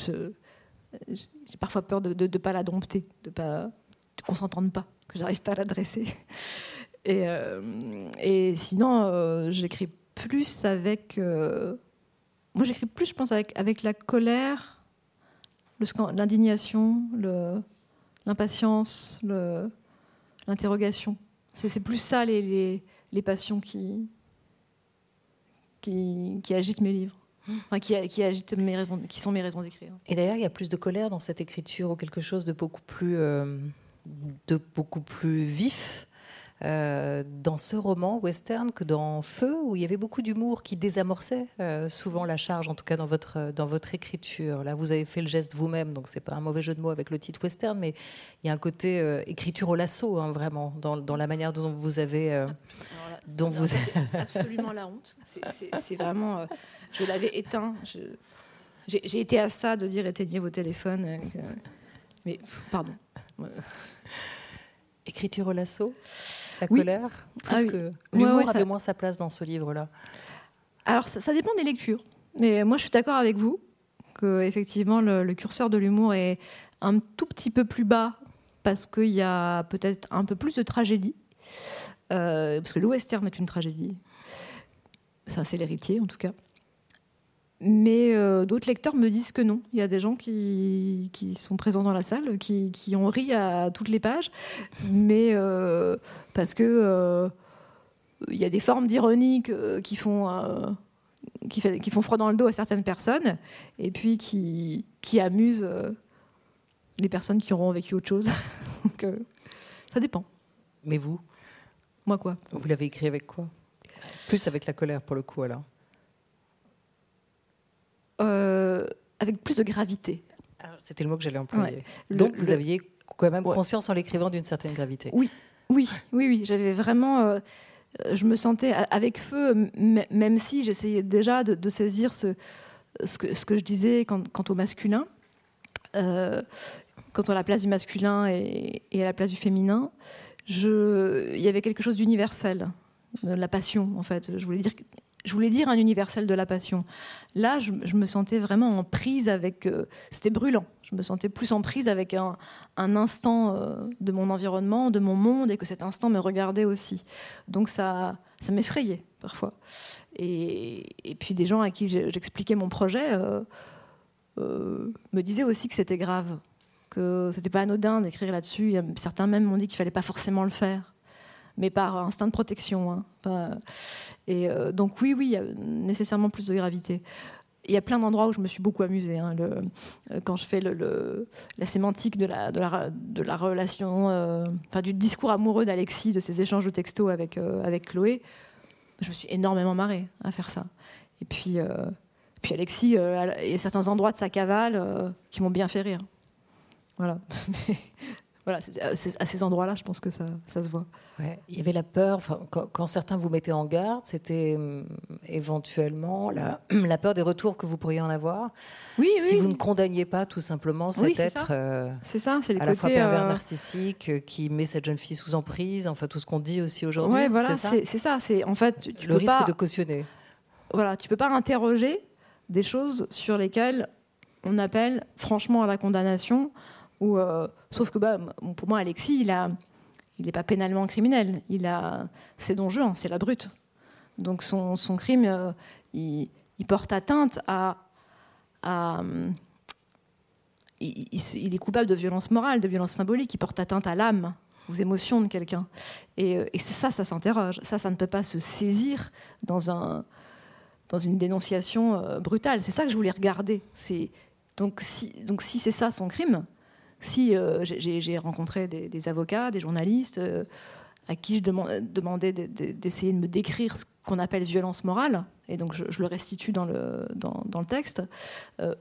j'ai parfois peur de ne pas la dompter, de pas qu'on s'entende pas, que j'arrive pas à l'adresser. Et, euh, et sinon, j'écris plus avec. moi, j'écris plus, je pense, avec, la colère, l'indignation, l'impatience, l'interrogation. C'est plus ça les, passions qui, qui, agitent mes livres. Qui, qui, mes raisons, qui sont mes raisons d'écrire. Et d'ailleurs, il y a plus de colère dans cette écriture ou quelque chose de beaucoup plus, euh, de beaucoup plus vif euh, dans ce roman western que dans Feu, où il y avait beaucoup d'humour qui désamorçait euh, souvent la charge, en tout cas dans votre, dans votre écriture. Là, vous avez fait le geste vous-même, donc c'est pas un mauvais jeu de mots avec le titre western, mais il y a un côté euh, écriture au lasso, hein, vraiment, dans, dans, la manière dont vous avez. Ah, dont vous... C'est absolument la honte. C'est vraiment. je l'avais éteint. J'ai été à ça de dire éteignez vos téléphones. mais pardon. Écriture au lasso? La colère ah que l'humour avait moins sa place dans ce livre-là. Alors, ça, dépend des lectures. Mais moi, je suis d'accord avec vous que effectivement le, le curseur de l'humour est un tout petit peu plus bas parce qu'il y a peut-être un peu plus de tragédie. Euh, parce que le western est une tragédie. Ça, c'est l'héritier, en tout cas. Mais euh, d'autres lecteurs me disent que non. Il y a des gens qui, qui sont présents dans la salle, qui, qui, ont ri à toutes les pages, mais euh, parce que il y a des formes d'ironie qui font qui, fait, qui, font froid dans le dos à certaines personnes, et puis qui, qui amusent les personnes qui auront vécu autre chose. Donc, ça dépend. Mais vous? Moi quoi? Vous l'avez écrit avec quoi? Plus avec la colère pour le coup alors euh, Avec plus de gravité. C'était le mot que j'allais employer. Donc vous aviez quand même conscience en l'écrivant d'une certaine gravité. Oui, oui, oui, oui. J'avais vraiment. Euh, je me sentais avec feu, même si j'essayais déjà de, saisir ce, ce, que, ce, que, je disais quant, au masculin. Euh, quant à la place du masculin et, et, à la place du féminin, je, il y avait quelque chose d'universel, de la passion en fait. Je voulais dire, je voulais dire un universel de la passion. Là, je, me sentais vraiment en prise avec. Euh, c'était brûlant. Je me sentais plus en prise avec un, instant euh, de mon environnement, de mon monde, et que cet instant me regardait aussi. Donc ça, ça m'effrayait parfois. Et, et, puis des gens à qui j'expliquais mon projet euh, me disaient aussi que c'était grave que c'était pas anodin d'écrire là-dessus. Certains même m'ont dit qu'il fallait pas forcément le faire, mais par instinct de protection. Hein. Et euh, donc oui, oui, il y a nécessairement plus de gravité. Il y a plein d'endroits où je me suis beaucoup amusée. Hein. Euh, quand je fais la sémantique de la, relation, euh, du discours amoureux d'Alexis, de ses échanges de textos avec, avec Chloé, je me suis énormément marrée à faire ça. Et puis, puis Alexis, il y a certains endroits de sa cavale qui m'ont bien fait rire. Voilà. voilà, à ces endroits-là, je pense que ça, ça se voit. Ouais. Il y avait la peur, quand, quand, certains vous mettaient en garde, c'était hum, éventuellement la, la, peur des retours que vous pourriez en avoir. Oui, si vous ne condamniez pas tout simplement cet être euh, c'est ça, c'est à la fois pervers euh, narcissique euh, qui met cette jeune fille sous emprise, enfin tout ce qu'on dit aussi aujourd'hui. Ouais, voilà, c'est ça. C'est en fait tu, le risque de cautionner. Voilà, tu peux pas interroger des choses sur lesquelles on appelle franchement à la condamnation euh, sauf que bah, pour moi, Alexis, il n'est pas pénalement criminel. Il a, c'est dangereux, c'est la brute. Donc son, crime, euh, il, porte atteinte à, il, est coupable de violence morale, de violence symbolique. Il porte atteinte à l'âme, aux émotions de quelqu'un. Et, euh, ça, ça s'interroge. Ça, ça ne peut pas se saisir dans un dans une dénonciation brutale. C'est ça que je voulais regarder. Donc si c'est ça son crime, si euh, j'ai rencontré des, avocats, des journalistes, euh, à qui je demandais d'essayer de, me décrire ce qu'on appelle violence morale, et donc je, le restitue dans le, texte, euh,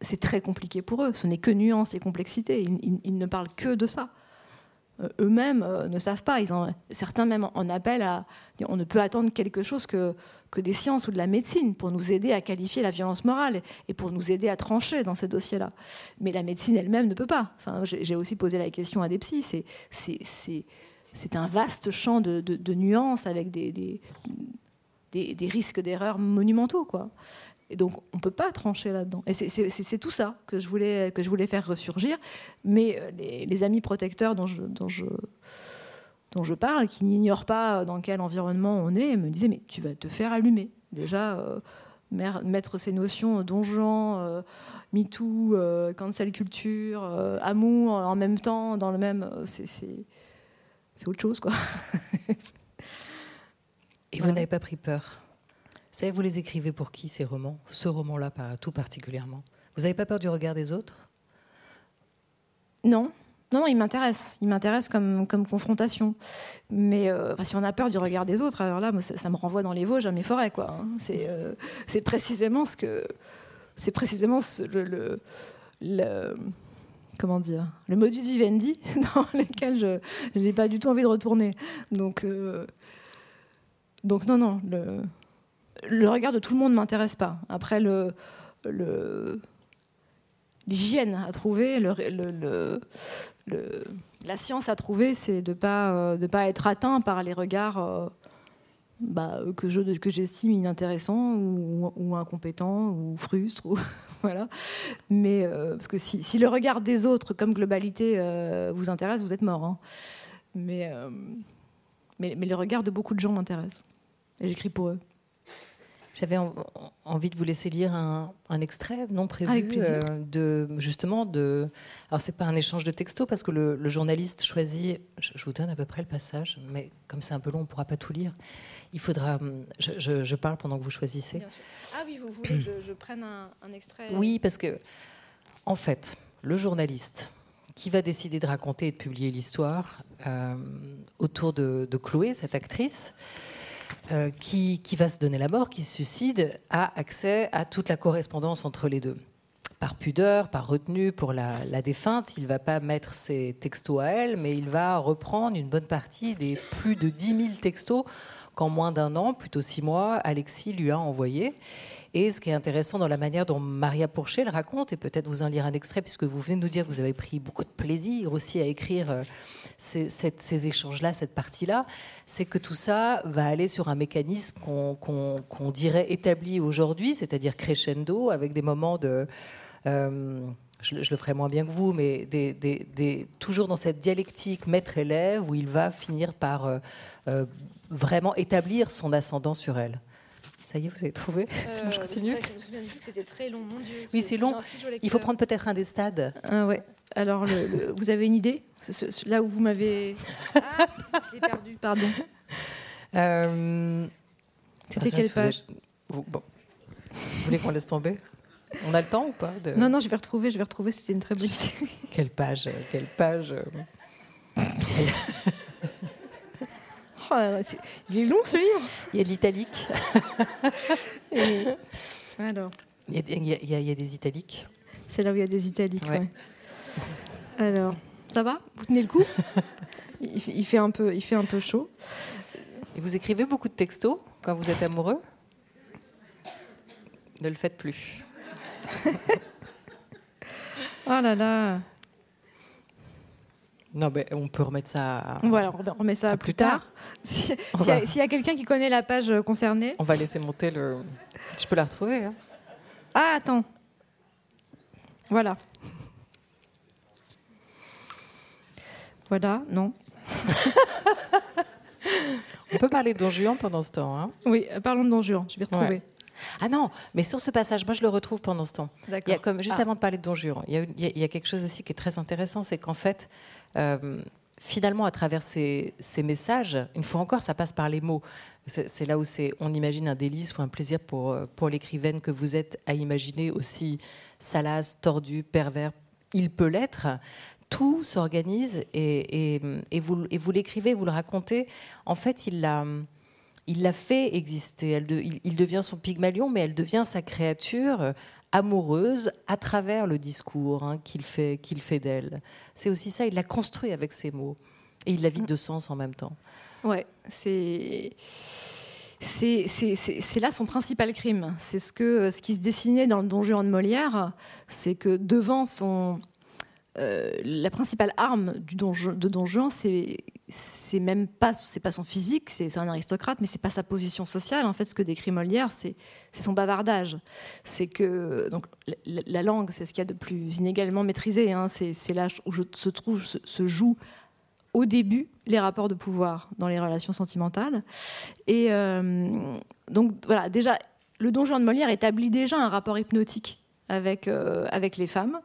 c'est très compliqué pour eux. Ce n'est que nuance et complexité. ils, ne parlent que de ça. Euh, eux-mêmes euh, ne savent pas. Certains même en appellent à. On ne peut attendre quelque chose que, que des sciences ou de la médecine pour nous aider à qualifier la violence morale et pour nous aider à trancher dans ces dossiers-là. Mais la médecine elle-même ne peut pas. Enfin, j'ai aussi posé la question à des psys. C'est un vaste champ de, de, nuances avec des, des, des, des risques d'erreurs monumentaux. Quoi. Et donc, on ne peut pas trancher là-dedans. Et c'est tout ça que je, voulais, que je voulais faire ressurgir. Mais euh, les, amis protecteurs dont je, dont je, dont je parle, qui n'ignorent pas dans quel environnement on est, me disaient Mais tu vas te faire allumer. Déjà, euh, mettre ces notions donjon, euh, MeToo, euh, cancel culture, amour en même temps, dans le même. C'est autre chose, quoi. Et vous n'avez pas pris peur? Vous les écrivez pour qui ces romans? Ce roman-là, tout particulièrement. Vous n'avez pas peur du regard des autres? Non. Non, il m'intéresse. Il m'intéresse comme, comme confrontation. Mais euh, si on a peur du regard des autres, alors là, ça, me renvoie dans les Vosges à mes forêts. Quoi. Hein. Euh, c'est, précisément ce que. C'est précisément le, le, comment dire, le modus vivendi dans lequel je, n'ai pas du tout envie de retourner. Donc, euh, donc non, non, le, le regard de tout le monde ne m'intéresse pas. Après, l'hygiène à trouver, la science à trouver, c'est de ne pas, de pas être atteint par les regards bah, que, je, que j'estime inintéressants ou, ou, incompétents ou frustres. Voilà. Mais parce que si, si, le regard des autres comme globalité vous intéresse, vous êtes mort. Hein. Mais, mais, mais, le regard de beaucoup de gens m'intéresse. Et j'écris pour eux. J'avais envie de vous laisser lire un, extrait non prévu euh, de justement de. Alors c'est pas un échange de textos parce que le, journaliste choisit. Je, vous donne à peu près le passage, mais comme c'est un peu long, on pourra pas tout lire. Il faudra. Je, parle pendant que vous choisissez. Ah oui, vous voulez que je, prenne un, extrait? Oui, parce que en fait, le journaliste qui va décider de raconter et de publier l'histoire euh, autour de, de Chloé, cette actrice. Euh, qui, va se donner la mort, qui se suicide, a accès à toute la correspondance entre les deux. Par pudeur, par retenue pour la, défunte, il ne va pas mettre ses textos à elle, mais il va reprendre une bonne partie des plus de 10 000 textos qu'en moins d'un an, plutôt six mois, Alexis lui a envoyés. Et ce qui est intéressant dans la manière dont Maria Pourchet le raconte, et peut-être vous en lire un extrait, puisque vous venez de nous dire que vous avez pris beaucoup de plaisir aussi à écrire euh, ces, échanges-là, cette partie-là, c'est que tout ça va aller sur un mécanisme qu'on dirait établi aujourd'hui, c'est-à-dire crescendo, avec des moments de... Euh, je, le ferai moins bien que vous, mais des, toujours dans cette dialectique maître-élève où il va finir par euh, vraiment établir son ascendant sur elle. Ça y est, vous avez trouvé Sinon, je euh, continue. je me souviens plus que c'était très long, mon Dieu. Oui, c'est long. Il faut prendre peut-être un des stades. Ah ouais. Alors, vous avez une idée? Là où vous m'avez. Ah, j'ai perdu, pardon. Euh... C'était quelle page? vous, bon. vous voulez qu'on laisse tomber? On a le temps ou pas Non, non, je vais retrouver, je vais retrouver, c'était une très bonne idée. quelle page Quelle page Oh il est long ce livre. Il y a de l'italique. Alors. Il y, a, des italiques. C'est là où il y a des italiques. Alors, ça va? Vous tenez le coup? Il, fait un peu, il fait un peu chaud. Et vous écrivez beaucoup de textos quand vous êtes amoureux? Ne le faites plus. oh là là. Non, mais on peut remettre ça. voilà, on remet ça plus, tard. S'il y, a, quelqu'un qui connaît la page concernée. On va laisser monter le. Je peux la retrouver. Hein. Ah, attends. Voilà. Voilà, non. on peut parler de Don Juan pendant ce temps. Hein oui, parlons de Don Juan, je vais retrouver. Ah non, mais sur ce passage, moi je le retrouve pendant ce temps. Il y a comme, juste ah. avant de parler de Don Juan, il il y, a, quelque chose aussi qui est très intéressant, c'est qu'en fait, euh, finalement, à travers ces, messages, une fois encore, ça passe par les mots. C'est là où on imagine un délice ou un plaisir pour, euh, pour l'écrivaine que vous êtes à imaginer aussi salace, tordu, pervers. Il peut l'être. Tout s'organise et, et, vous, et vous l'écrivez, vous le racontez. En fait, il l'a il l'a fait exister. Il, devient son pygmalion, mais elle devient sa créature amoureuse à travers le discours hein, qu'il fait, d'elle. C'est aussi ça, il l'a construit avec ses mots. Et il la vide de sens en même temps. Ouais, c'est. C'est là son principal crime. C'est ce, que, ce qui se dessinait dans le Don Juan de Molière, c'est que devant son, euh, la principale arme du de Don Juan, c'est c'est même pas c'est pas son physique, c'est un aristocrate, mais c'est pas sa position sociale. En fait, ce que décrit Molière, c'est son bavardage. C'est que donc la, langue, c'est ce qu'il y a de plus inégalement maîtrisé. Hein. C'est là où se trouve se, joue au début les rapports de pouvoir dans les relations sentimentales. Et euh, donc voilà, déjà le Don Juan de Molière établit déjà un rapport hypnotique avec, euh, avec les femmes.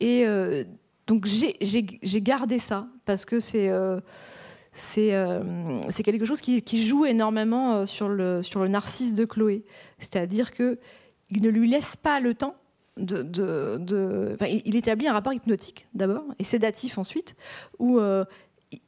Et euh, donc j'ai gardé ça parce que c'est euh, c'est quelque chose qui, joue énormément sur le, sur le narcisse de Chloé. C'est-à-dire qu'il ne lui laisse pas le temps de, de, il établit un rapport hypnotique d'abord et sédatif ensuite, où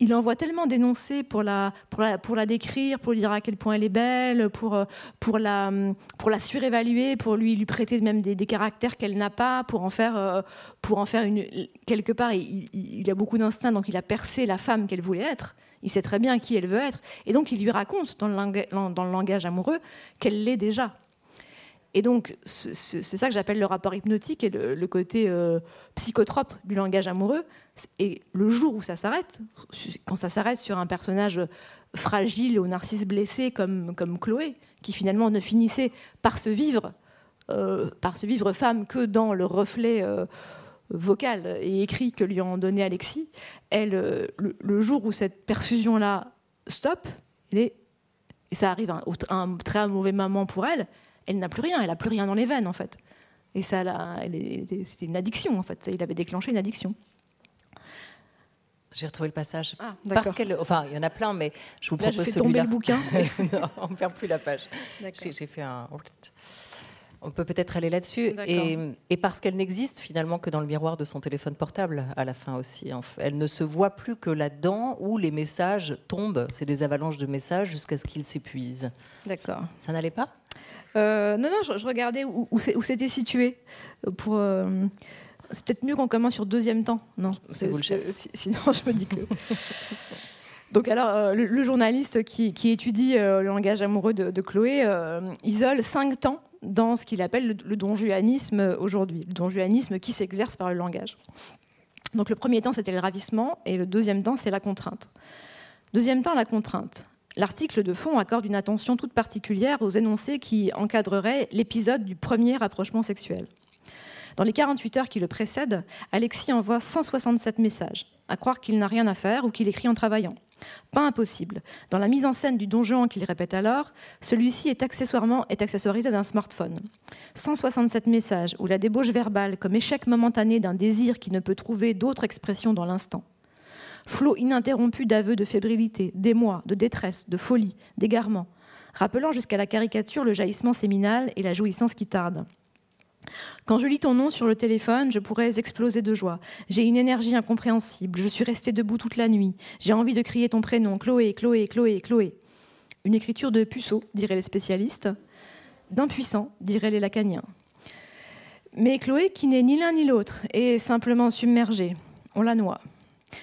il envoie tellement d'énoncés pour la, pour, la, pour la décrire, pour lui dire à quel point elle est belle, pour, euh, pour, la, pour la surévaluer, pour lui, lui prêter même des, caractères qu'elle n'a pas, pour en faire, euh, pour en faire une. Quelque part, il, a beaucoup d'instinct, donc il a percé la femme qu'elle voulait être. Il sait très bien qui elle veut être. Et donc, il lui raconte dans le dans le langage amoureux qu'elle l'est déjà. Et donc, c'est ça que j'appelle le rapport hypnotique et le, côté euh, psychotrope du langage amoureux. Et le jour où ça s'arrête, quand ça s'arrête sur un personnage fragile ou narcisse blessé comme, comme Chloé, qui finalement ne finissait par se vivre, euh, par se vivre femme que dans le reflet euh, vocal et écrit que lui ont donné Alexis, elle, le, jour où cette perfusion-là stop, et ça arrive à un, un très mauvais moment pour elle, elle n'a plus rien, elle n'a plus rien dans les veines en fait. Et ça, c'était une addiction en fait. Il avait déclenché une addiction. J'ai retrouvé le passage. Ah, Parce qu'elle, enfin, il y en a plein, mais je vous Là, propose fais tomber le bouquin. non, on ne perd plus la page. J'ai fait un. On peut peut-être aller là-dessus. Et, parce qu'elle n'existe finalement que dans le miroir de son téléphone portable à la fin aussi. Elle ne se voit plus que là-dedans où les messages tombent. C'est des avalanches de messages jusqu'à ce qu'ils s'épuisent. D'accord. Ça, n'allait pas? Euh, Non, non, je, regardais où, c'était situé. Pour, euh, c'est peut-être mieux qu'on commence sur deuxième temps. Non, c'est vous le chef. Sinon, je me dis que. Donc alors, euh, le, journaliste qui, étudie le langage amoureux de, de Chloé isole cinq temps dans ce qu'il appelle le, le donjuanisme aujourd'hui, le donjuanisme qui s'exerce par le langage. Donc le premier temps, c'était le ravissement, et le deuxième temps, c'est la contrainte. Deuxième temps, la contrainte. L'article de fond accorde une attention toute particulière aux énoncés qui encadreraient l'épisode du premier rapprochement sexuel. Dans les 48 heures qui le précèdent, Alexis envoie 167 messages, à croire qu'il n'a rien à faire ou qu'il écrit en travaillant. Pas impossible. Dans la mise en scène du donjon qu'il répète alors, celui-ci est accessoirement est accessorisé d'un smartphone. 167 messages ou la débauche verbale comme échec momentané d'un désir qui ne peut trouver d'autre expression dans l'instant. Flot ininterrompu d'aveux de fébrilité, d'émoi, de détresse, de folie, d'égarement, rappelant jusqu'à la caricature le jaillissement séminal et la jouissance qui tarde. Quand je lis ton nom sur le téléphone, je pourrais exploser de joie. J'ai une énergie incompréhensible. Je suis restée debout toute la nuit. J'ai envie de crier ton prénom, Chloé, Chloé, Chloé, Chloé. Une écriture de puceau, diraient les spécialistes, d'impuissant, diraient les lacaniens. Mais Chloé, qui n'est ni l'un ni l'autre, est simplement submergée. On la noie.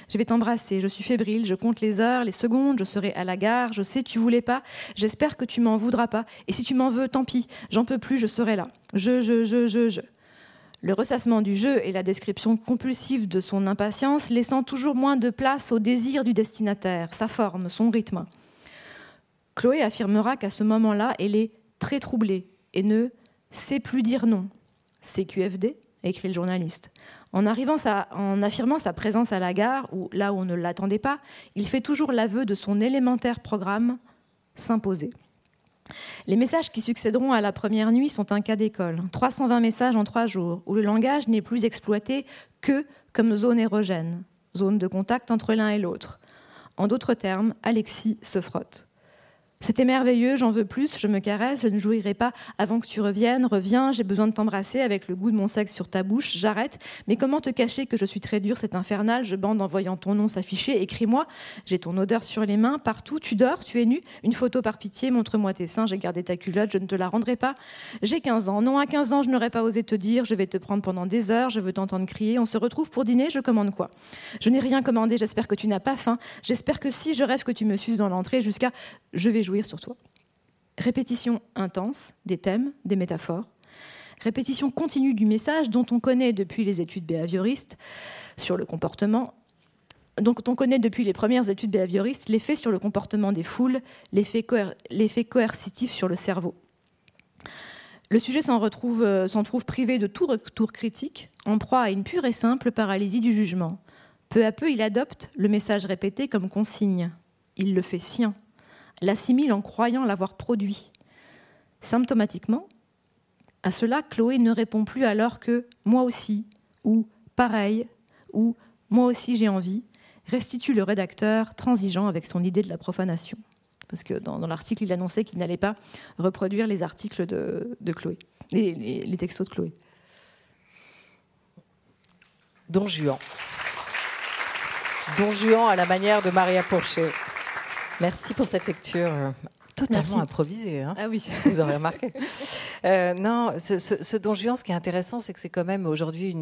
Je vais t'embrasser, je suis fébrile, je compte les heures, les secondes, je serai à la gare, je sais tu voulais pas, j'espère que tu m'en voudras pas, et si tu m'en veux, tant pis, j'en peux plus, je serai là. Je, je, je, je, je. Le ressassement du jeu et la description compulsive de son impatience laissant toujours moins de place au désir du destinataire, sa forme, son rythme. Chloé affirmera qu'à ce moment-là, elle est très troublée et ne sait plus dire non. CQFD, écrit le journaliste. En, affirmant sa présence à la gare, ou là où on ne l'attendait pas, il fait toujours l'aveu de son élémentaire programme s'imposer. Les messages qui succéderont à la première nuit sont un cas d'école. 320 messages en trois jours, où le langage n'est plus exploité que comme zone érogène, zone de contact entre l'un et l'autre. En d'autres termes, Alexis se frotte. C'était merveilleux, j'en veux plus, je me caresse, je ne jouirai pas avant que tu reviennes, reviens, j'ai besoin de t'embrasser avec le goût de mon sexe sur ta bouche, j'arrête. Mais comment te cacher que je suis très dure, c'est infernal, je bande en voyant ton nom s'afficher, écris-moi, j'ai ton odeur sur les mains, partout, tu dors, tu es nu, une photo par pitié, montre-moi tes seins, j'ai gardé ta culotte, je ne te la rendrai pas. J'ai 15 ans, non, à 15 ans, je n'aurais pas osé te dire, je vais te prendre pendant des heures, je veux t'entendre crier, on se retrouve pour dîner, je commande quoi? Je n'ai rien commandé, j'espère que tu n'as pas faim, j'espère que si je rêve que tu me suces dans l'entrée jusqu'à je vais sur toi. Répétition intense des thèmes, des métaphores. Répétition continue du message dont on connaît depuis les études behavioristes sur le comportement. Donc, on connaît depuis les premières études behavioristes l'effet sur le comportement des foules, l'effet coercitif sur le cerveau. Le sujet euh, s'en trouve privé de tout retour critique, en proie à une pure et simple paralysie du jugement. Peu à peu, il adopte le message répété comme consigne. Il le fait sien l'assimile en croyant l'avoir produit. Symptomatiquement, à cela, Chloé ne répond plus alors que moi aussi, ou pareil, ou moi aussi j'ai envie, restitue le rédacteur transigeant avec son idée de la profanation. Parce que dans, l'article, il annonçait qu'il n'allait pas reproduire les articles de, Chloé, les, textos de Chloé. Don Juan. Don Juan à la manière de Maria Porcher. Merci pour cette lecture totalement improvisé. Hein ah oui. Vous aurez remarqué. Euh, non, ce, ce, Don Juan, ce qui est intéressant, c'est que c'est quand même aujourd'hui,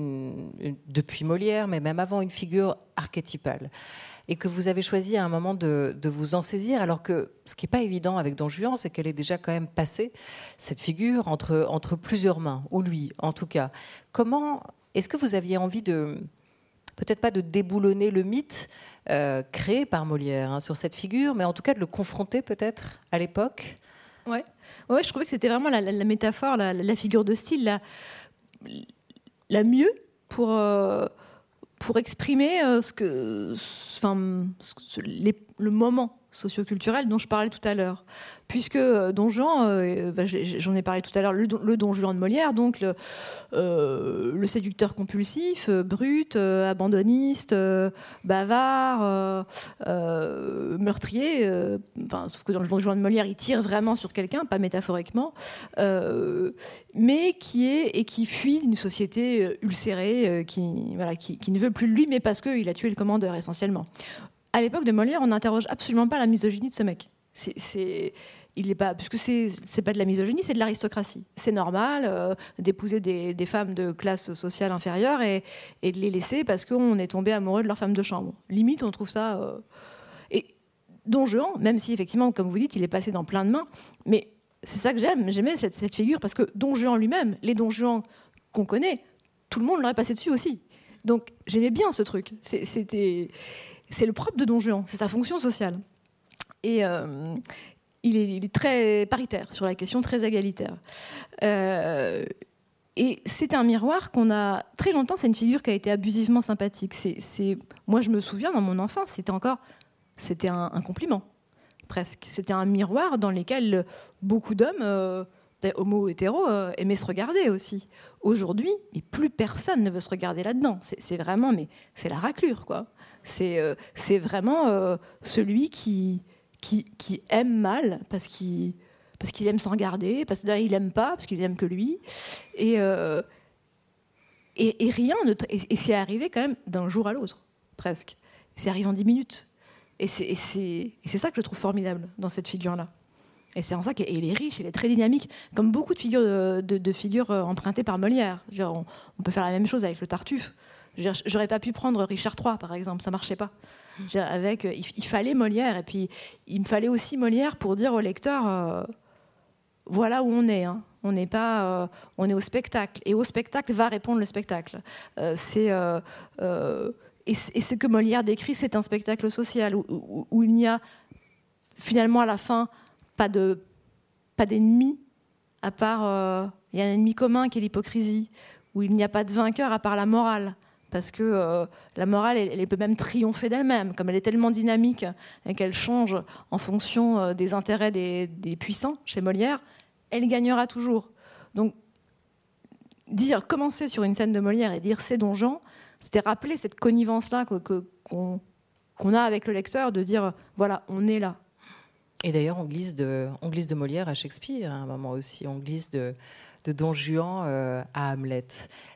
depuis Molière, mais même avant, une figure archétypale. Et que vous avez choisi à un moment de, vous en saisir, alors que ce qui n'est pas évident avec Don Juan, c'est qu'elle est déjà quand même passée, cette figure, entre, entre plusieurs mains, ou lui en tout cas. Comment est-ce que vous aviez envie de, peut-être pas de déboulonner le mythe euh, créé par Molière hein, sur cette figure, mais en tout cas de le confronter peut-être à l'époque Ouais. ouais, je trouvais que c'était vraiment la, métaphore, la, figure de style la, la mieux pour, euh, pour exprimer euh, ce que, enfin, le moment socioculturel dont je parlais tout à l'heure. Puisque euh, Don Juan, euh, bah, j'en ai parlé tout à l'heure, le, Don Juan de Molière, donc le, euh, séducteur compulsif, brut, abandonniste, bavard, meurtrier, sauf que dans le Don Juan de Molière, il tire vraiment sur quelqu'un, pas métaphoriquement, mais qui est et qui fuit une société ulcérée, qui, qui, qui, ne veut plus lui, mais parce qu'il a tué le commandeur essentiellement à l'époque de Molière, on n'interroge absolument pas la misogynie de ce mec. C'est, il est pas, puisque c'est, c'est pas de la misogynie, c'est de l'aristocratie. C'est normal euh, d'épouser des, femmes de classe sociale inférieure et, de les laisser parce qu'on est tombé amoureux de leur femme de chambre. Limite, on trouve ça. Euh, et Don Juan, même si effectivement, comme vous dites, il est passé dans plein de mains, mais c'est ça que j'aime. J'aimais cette, cette, figure parce que Don Juan lui-même, les Don Juan qu'on connaît, tout le monde l'aurait passé dessus aussi. Donc j'aimais bien ce truc. C'était c'est le propre de Don Juan, c'est sa fonction sociale. Et euh, il, est, très paritaire sur la question, très égalitaire. Euh, et c'est un miroir qu'on a très longtemps. C'est une figure qui a été abusivement sympathique. Moi, je me souviens dans mon enfance, c'était encore, c'était un, compliment presque. C'était un miroir dans lequel beaucoup d'hommes, euh, homo hétéros, aimaient se regarder aussi. Aujourd'hui, plus personne ne veut se regarder là-dedans. C'est, vraiment, mais c'est la raclure, quoi. Euh, c'est vraiment euh, celui qui, aime mal parce qu'il aime s'en garder, parce qu'il n'aime pas, parce qu'il n'aime que lui. Et, euh, et, rien ne. Et, c'est arrivé quand même d'un jour à l'autre, presque. C'est arrivé en dix minutes. Et c'est ça que je trouve formidable dans cette figure-là. Et c'est en ça qu'elle est riche, elle est très dynamique, comme beaucoup de figures, de, figures empruntées par Molière. on, peut faire la même chose avec le Tartuffe. J'aurais pas pu prendre Richard III, par exemple, ça marchait pas. Avec, euh, il, fallait Molière, et puis il me fallait aussi Molière pour dire au lecteur, euh, voilà où on est. Hein. On n'est pas, euh, on est au spectacle, et au spectacle va répondre le spectacle. c'est et, ce que Molière décrit, c'est un spectacle social où, il n'y a finalement à la fin pas de pas d'ennemi à part il y a un ennemi commun qui est l'hypocrisie où il n'y a pas de vainqueur à part la morale parce que euh, la morale, elle, peut même triompher d'elle-même, comme elle est tellement dynamique et qu'elle change en fonction euh, des intérêts des, puissants chez Molière, elle gagnera toujours. Donc, dire, commencer sur une scène de Molière et dire c'est Don Juan, c'était rappeler cette connivence-là qu'on a avec le lecteur, de dire voilà, on est là. Et d'ailleurs, on on glisse de Molière à Shakespeare à un moment aussi. On glisse de, de Don Juan euh, à Hamlet.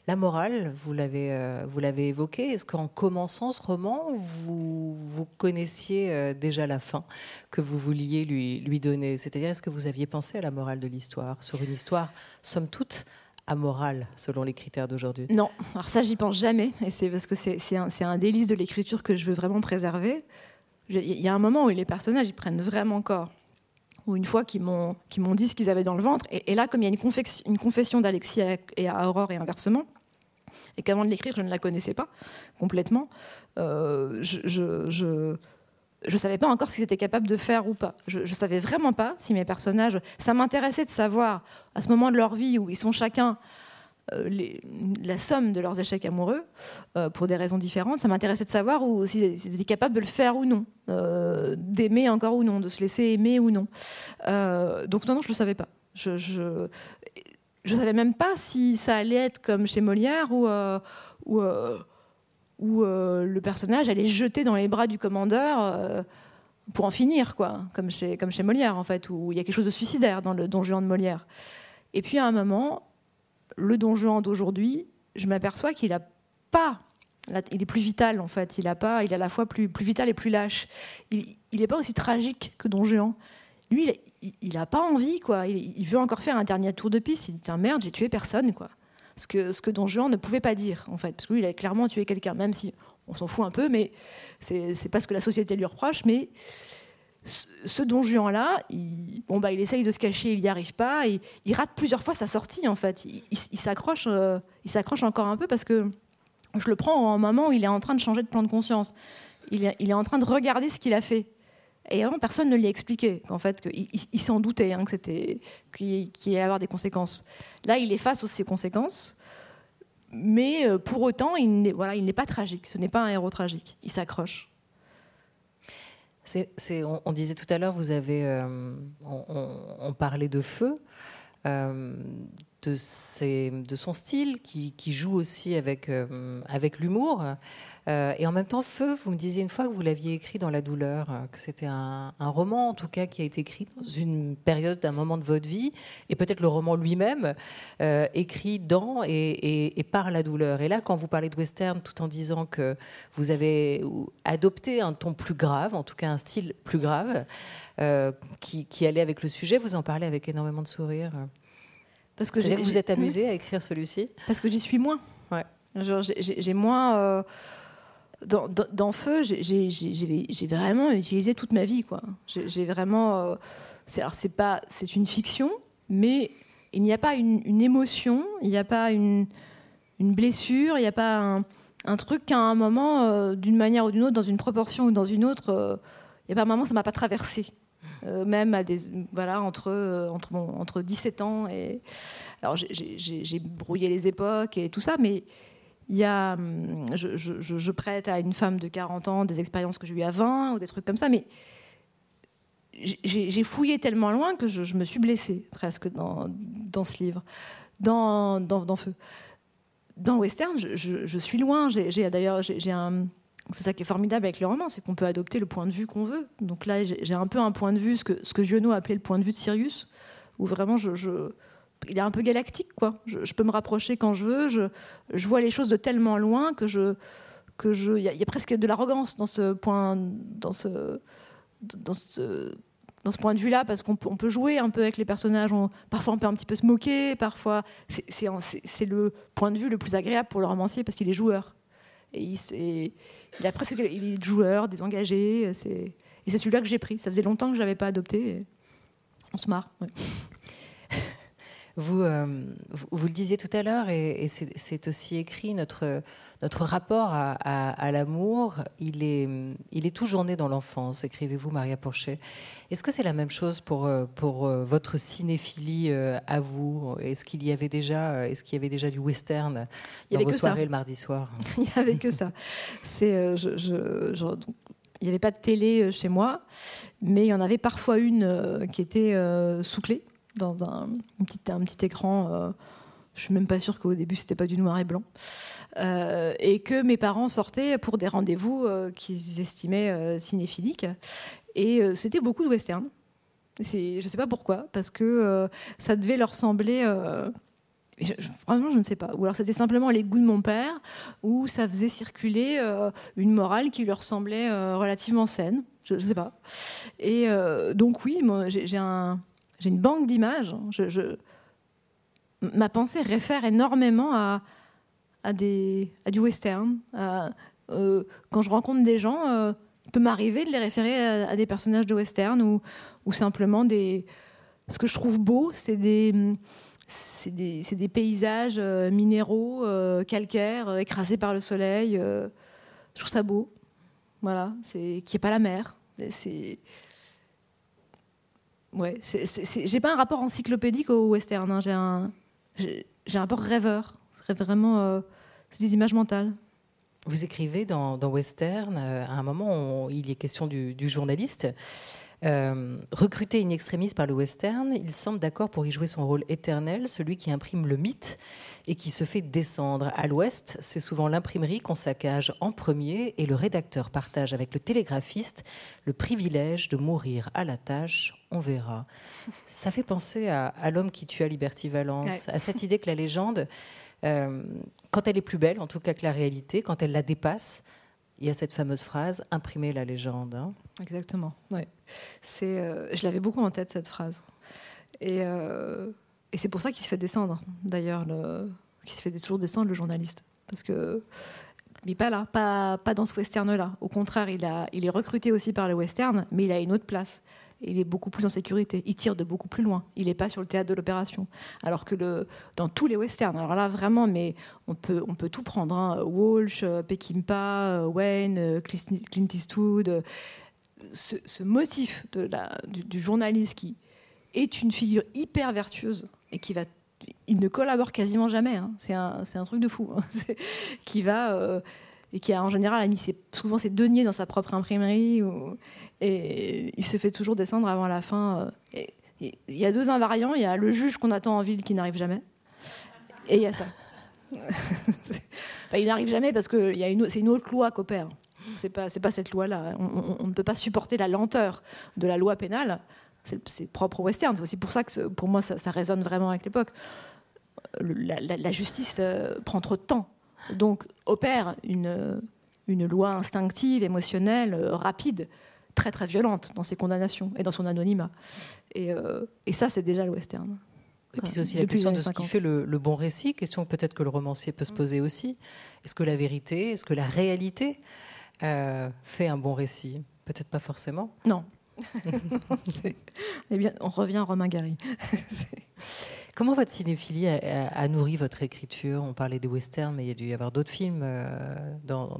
La morale, vous l'avez, euh, vous l'avez évoqué. Est-ce qu'en commençant ce roman, vous, vous connaissiez euh, déjà la fin que vous vouliez lui, lui donner? C'est-à-dire, est-ce que vous aviez pensé à la morale de l'histoire Sur une histoire, somme toute, amorale, selon les critères d'aujourd'hui? Non, alors ça, j'y pense jamais. Et c'est parce que c'est, un, un délice de l'écriture que je veux vraiment préserver. Il y a un moment où les personnages, prennent vraiment corps ou une fois qu'ils m'ont dit ce qu'ils avaient dans le ventre. Et, là, comme il y a une, une confession d'Alexis et à Aurore et inversement, et qu'avant de l'écrire, je ne la connaissais pas complètement, euh, je, je savais pas encore si c'était capable de faire ou pas. Je, ne savais vraiment pas si mes personnages. Ça m'intéressait de savoir à ce moment de leur vie où ils sont chacun euh, la somme de leurs échecs amoureux euh, pour des raisons différentes. Ça m'intéressait de savoir s'ils si étaient capables de le faire ou non, euh, d'aimer encore ou non, de se laisser aimer ou non. donc non, non, je le savais pas. Je, je, savais même pas si ça allait être comme chez Molière ou où, où le personnage allait jeter dans les bras du commandeur pour en finir, quoi, comme chez, comme chez Molière en fait, où il y a quelque chose de suicidaire dans le Don Juan de Molière. Et puis à un moment, le Don Juan d'aujourd'hui, je m'aperçois qu'il a pas il est plus vital en fait. Il a pas, il est à la fois plus, plus vital et plus lâche. Il n'est pas aussi tragique que Don Juan. lui, il n'a pas envie, quoi. Il, veut encore faire un dernier tour de piste. Il dit un merde, j'ai tué personne, quoi. Ce que, ce que Don Juan ne pouvait pas dire, en fait. Parce que lui, il a clairement tué quelqu'un, même si on s'en fout un peu, mais c'est pas ce que la société lui reproche. Mais ce, Don Juan-là, il, bon, bah, il essaye de se cacher, il n'y arrive pas. Il rate plusieurs fois sa sortie, en fait. Il, il s'accroche euh, s'accroche encore un peu parce que je le prends en moment où il est en train de changer de plan de conscience. Il est, il en train de regarder ce qu'il a fait. Et avant, personne ne lui a expliqué qu'en fait, il, s'en doutait hein, que c'était qu'il allait avoir des conséquences. Là, il est face aux ces conséquences, mais euh, pour autant, il voilà, il n'est pas tragique. Ce n'est pas un héros tragique. Il s'accroche. On, disait tout à l'heure, vous avez, euh, on, parlait de feu. Euh, de, de, son style, qui, joue aussi avec, euh, l'humour. Euh, et en même temps, Feu, vous me disiez une fois que vous l'aviez écrit dans la douleur, euh, que c'était un, roman en tout cas qui a été écrit dans une période, d'un moment de votre vie, et peut-être le roman lui-même, écrit dans et, et, par la douleur. Et là, quand vous parlez de western, tout en disant que vous avez adopté un ton plus grave, en tout cas un style plus grave, qui, qui allait avec le sujet, vous en parlez avec énormément de sourire. Parce que vous êtes amusé à écrire celui-ci Parce que j'y suis moins. Ouais. J'ai moins. Euh, dans, dans, Feu, j'ai vraiment utilisé toute ma vie. J'ai vraiment. Euh, c'est pas, c'est une fiction, mais il n'y a pas une, émotion, il n'y a pas une, une blessure, il n'y a pas un, un truc qu'à un moment, euh, d'une manière ou d'une autre, dans une proportion ou dans une autre, il n'y a pas un moment ça m'a pas traversé. Euh, même à des, voilà, entre, euh, entre, entre 17 ans et. Alors, j'ai brouillé les époques et tout ça, mais il y a, hum, je, je, prête à une femme de 40 ans des expériences que j'ai eues à 20 ou des trucs comme ça, mais j'ai fouillé tellement loin que je, me suis blessée presque dans, dans ce livre, dans, dans, dans Feu. Dans Western, je, suis loin. J'ai d'ailleurs j'ai un c'est ça qui est formidable avec les romans, c'est qu'on peut adopter le point de vue qu'on veut. Donc là, j'ai un peu un point de vue, ce que, ce que Giono appelait le point de vue de Sirius, où vraiment, il est un peu galactique, quoi. Je, peux me rapprocher quand je veux, je, vois les choses de tellement loin que je... que je, Il y, a presque de l'arrogance dans ce point... Dans ce, dans ce, dans ce point de vue-là, parce qu'on peut, on peut jouer un peu avec les personnages. parfois, on peut un petit peu se moquer. Parfois, c'est le point de vue le plus agréable pour le romancier parce qu'il est joueur. Et il, il a presque il est joueur, désengagé. Et c'est celui-là que j'ai pris. Ça faisait longtemps que je l'avais pas adopté. On se marre. Vous, euh, vous, le disiez tout à l'heure, et, c'est aussi écrit, notre, notre rapport à, l'amour, il est, il est toujours né dans l'enfance, écrivez-vous Maria Porchet. Est-ce que c'est la même chose pour, euh, pour euh, votre cinéphilie à vous? Est-ce qu'il y avait déjà, est-ce qu'il y avait déjà du western dans vos soirées le mardi soir? Il n'y avait que ça. C'est, je, il n'y avait pas de télé chez moi, mais il y en avait parfois une qui était sous clé dans un, petit, un petit écran. Euh, je suis même pas sûre qu'au début c'était pas du noir et blanc, euh, et que mes parents sortaient pour des rendez-vous euh, qu'ils estimaient cinéphiliques, et c'était beaucoup de western. Je sais pas pourquoi, parce que ça devait leur sembler. vraiment, je ne sais pas. Ou alors c'était simplement les goûts de mon père, ou ça faisait circuler une morale qui leur semblait relativement saine. Je ne sais pas. Et donc oui, moi j'ai un j'ai une banque d'images. Je, ma pensée réfère énormément à, du western. Euh, quand je rencontre des gens, euh, il peut m'arriver de les référer à, des personnages de western ou, simplement des. Ce que je trouve beau, c'est des, paysages euh, minéraux, calcaires, écrasés par le soleil. je trouve ça beau. Voilà, c'est qui est pas la mer. C'est ouais, j'ai pas un rapport encyclopédique au western. Hein. J'ai un, j'ai un rapport rêveur. C'est vraiment, euh, des images mentales. Vous écrivez dans, Western, euh, à un moment, il y est question du, journaliste. Euh, recruté in extremis par le western, il semble d'accord pour y jouer son rôle éternel, celui qui imprime le mythe et qui se fait descendre. À l'ouest, c'est souvent l'imprimerie qu'on saccage en premier et le rédacteur partage avec le télégraphiste le privilège de mourir à la tâche. On verra. Ça fait penser à, l'homme qui tua Liberty Valence, à cette idée que la légende, euh, quand elle est plus belle, en tout cas que la réalité, quand elle la dépasse, il y a cette fameuse phrase imprimer la légende. Hein. Exactement. Ouais. C'est, euh, je l'avais beaucoup en tête cette phrase. Et, euh, et c'est pour ça qu'il se fait descendre. D'ailleurs, le, qu'il se fait toujours descendre le journaliste, parce que mais pas là, pas, pas dans ce western-là. Au contraire, il, a, il est recruté aussi par le western, mais il a une autre place. Il est beaucoup plus en sécurité. Il tire de beaucoup plus loin. Il n'est pas sur le théâtre de l'opération. Alors que dans tous les westerns, alors là vraiment, mais on peut, tout prendre. Hein. Walsh, Peckinpah, Wayne, Clint Eastwood. Ce, motif du, journaliste qui est une figure hyper vertueuse et qui va il ne collabore quasiment jamais. Hein. C'est un, truc de fou. Hein. qui va euh, et qui a en général a mis souvent ses deniers dans sa propre imprimerie et il se fait toujours descendre avant la fin. Euh, il y a deux invariants. Il y a le juge qu'on attend en ville qui n'arrive jamais, et il y a ça. il n'arrive jamais parce que c'est une autre loi qu'opère. C'est pas pas cette loi-là. On, on, ne peut pas supporter la lenteur de la loi pénale c'est propre au western. C'est aussi pour ça que pour moi ça, résonne vraiment avec l'époque. La, justice euh, prend trop de temps, donc opère une, une loi instinctive, émotionnelle, euh, rapide, très très violente dans ses condamnations et dans son anonymat. Et, euh, et ça, c'est déjà le western. Et puis c'est aussi la question de ce qui fait le, le bon récit, question peut-être que le romancier peut se poser aussi. Est-ce que la vérité, est-ce que la réalité fait un bon récit? Peut-être pas forcément. Non, eh bien, on revient à Romain Gary. Comment votre cinéphilie a, nourri votre écriture? On parlait des westerns, mais il y a dû y avoir d'autres films euh, dans,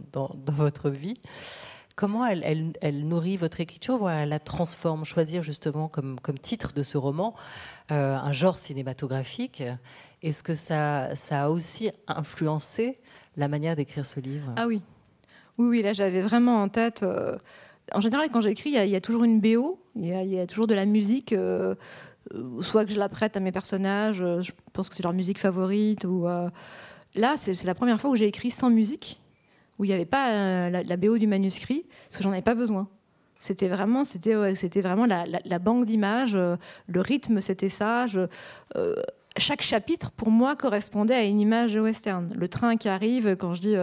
votre vie. Comment elle, nourrit votre écriture, elle la transforme? Choisir justement comme, titre de ce roman euh, un genre cinématographique. Est-ce que ça, ça a aussi influencé la manière d'écrire ce livre? Ah oui. Oui, oui, là j'avais vraiment en tête. Euh, en général, quand j'écris, il y, a toujours une BO, il y, a toujours de la musique, soit que je la prête à mes personnages, euh, je pense que c'est leur musique favorite. Ou, Là, c'est la première fois où j'ai écrit sans musique, où il n'y avait pas la, BO du manuscrit, parce que j'en avais pas besoin. C'était vraiment, c'était, vraiment la, banque d'images, le rythme, c'était ça. chaque chapitre, pour moi, correspondait à une image western. Le train qui arrive, quand je dis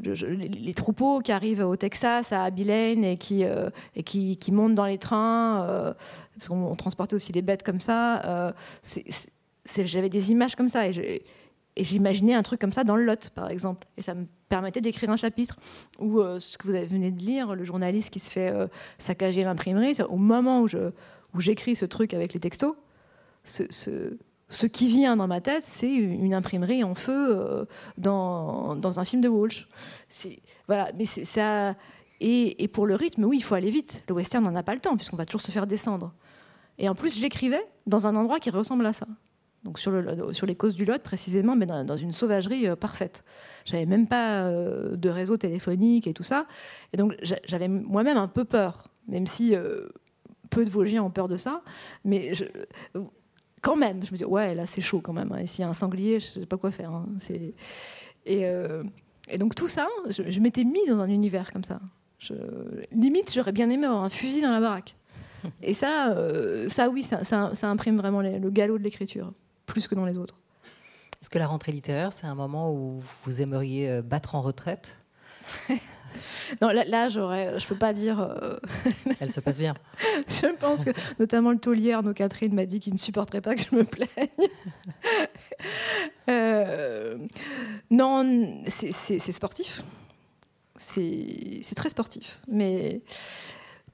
les troupeaux qui arrivent au Texas, à Abilene, et qui, euh, montent dans les trains, euh, parce qu'on transportait aussi les bêtes comme ça. Euh, j'avais des images comme ça, et j'imaginais un truc comme ça dans le Lot, par exemple. Et ça me permettait d'écrire un chapitre. Ou ce que vous venez de lire, le journaliste qui se fait saccager l'imprimerie, au moment où j'écris ce truc avec les textos, ce, qui vient dans ma tête, c'est une imprimerie en feu euh, dans, un film de Walsh. Voilà, mais ça. Et, pour le rythme, oui, il faut aller vite. Le western n'en a pas le temps, puisqu'on va toujours se faire descendre. Et en plus, j'écrivais dans un endroit qui ressemble à ça. Donc sur, le, sur les causes du Lot, précisément, mais dans, une sauvagerie euh, parfaite. J'avais même pas euh, de réseau téléphonique et tout ça. Et donc j'avais moi-même un peu peur, même si peu de Vosgiens ont peur de ça. Mais quand même, je me dis, ouais, là, c'est chaud quand même. Hein. Et s'il y a un sanglier, je sais pas quoi faire. Hein. Et, euh, et, donc, tout ça, je, m'étais mis dans un univers comme ça. Limite, j'aurais bien aimé avoir un fusil dans la baraque. Et ça, euh, ça oui, ça, ça, imprime vraiment le galop de l'écriture, plus que dans les autres. Est-ce que la rentrée littéraire, c'est un moment où vous aimeriez euh, battre en retraite? Non, là, là j'aurais, je peux pas dire. Euh, Elle se passe bien. je pense que, notamment le taulier Arnaud Catherine m'a dit qu'il ne supporterait pas que je me plaigne. Euh, non, c'est sportif. C'est très sportif. Mais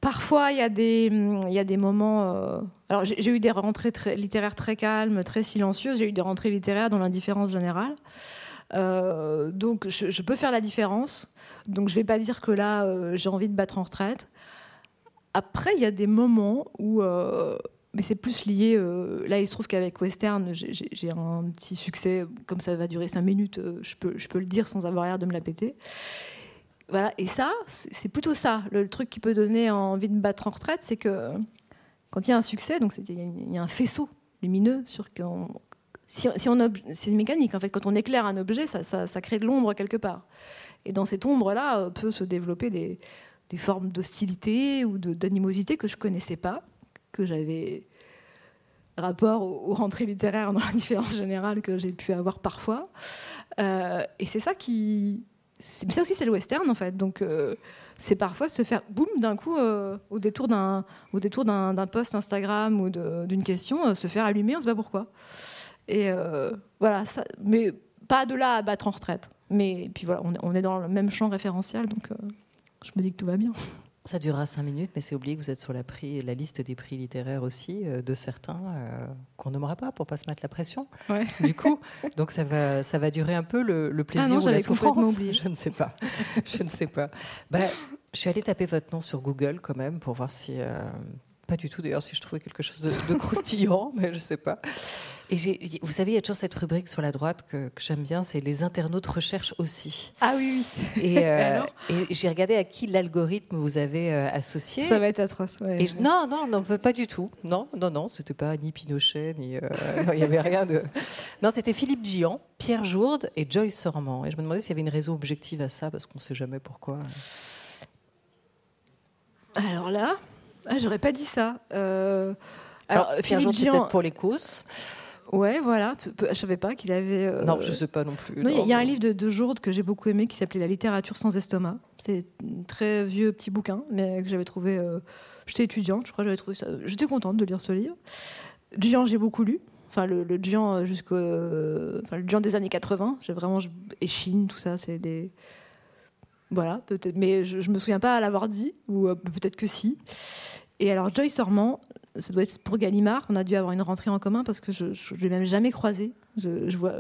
parfois, il y, a des, moments. Euh, alors, j'ai eu des rentrées littéraires très calmes, très silencieuses. J'ai eu des rentrées littéraires dans l'indifférence générale. Euh, donc je, peux faire la différence. Donc je vais pas dire que là euh, j'ai envie de battre en retraite. Après il y a des moments où mais c'est plus lié. là, il se trouve qu'avec Western, j'ai un petit succès. Comme ça va durer cinq minutes, je, peux, je peux le dire sans avoir l'air de me la péter. Et ça, c'est plutôt ça. Le, truc qui peut donner envie de battre en retraite, c'est que quand il y a un succès, donc il y, a un faisceau lumineux sur si, on c'est une mécanique en fait. Quand on éclaire un objet, ça, crée de l'ombre quelque part. Et dans cette ombre-là, euh, peut se développer des, formes d'hostilité ou d'animosité que je connaissais pas, que j'avais rapport aux, rentrées littéraires dans la différence générale que j'ai pu avoir parfois. Euh, et c'est ça qui, ça aussi c'est le western en fait. Donc euh, c'est parfois se faire boum d'un coup euh, au détour d'un au détour d'un post Instagram ou d'une question, euh, se faire allumer, on ne sait pas pourquoi. Et voilà, mais pas de là à battre en retraite. Mais puis voilà, on est dans le même champ référentiel, donc je me dis que tout va bien. Ça durera cinq minutes, mais c'est oublié que vous êtes sur la, prix, la liste des prix littéraires aussi euh, de certains euh, qu'on nommera pas pour pas se mettre la pression. Du coup, donc ça va, ça va durer un peu le, ah plaisir ou la souffrance. Je ne sais pas. je ne sais pas. Bah, je suis allée taper votre nom sur Google quand même pour voir si. Euh, pas du tout d'ailleurs si je trouvais quelque chose de, de croustillant, mais je ne sais pas. Et vous savez, il y a toujours cette rubrique sur la droite que, j'aime bien, c'est les internautes recherchent aussi. Ah oui, oui. Et, euh, j'ai regardé à qui l'algorithme vous avez euh, associé. Ça va être atroce. non, non, non, pas du tout. Non, non, non, c'était pas ni Pinochet, ni. Euh, il n'y avait rien de. Non, c'était Philippe Gian, Pierre Jourde et Joyce Sormand. Et je me demandais s'il y avait une raison objective à ça, parce qu'on ne sait jamais pourquoi. Alors là, ah, j'aurais pas dit ça. Alors, Alors Pierre Jourde, c'est peut-être pour les causes. Ouais, voilà. Je savais pas qu'il avait. Euh, non, je sais pas non plus. Il y, a un livre de, de Jourde que j'ai beaucoup aimé qui s'appelait La littérature sans estomac. C'est un très vieux petit bouquin, mais que j'avais trouvé. Euh, j'étais étudiante, je crois, j'avais trouvé ça. J'étais contente de lire ce livre. Gian, j'ai beaucoup lu. Enfin, le, le Gian jusqu'au. Enfin, le Gian des années 80. J'ai vraiment. Et Chine, tout ça, c'est des. Voilà, peut-être. Mais je, je me souviens pas l'avoir dit, ou euh, peut-être que si. Et alors, Joyce Ormand, ça doit être pour Gallimard. On a dû avoir une rentrée en commun parce que je ne l'ai même jamais croisé. Je, vois,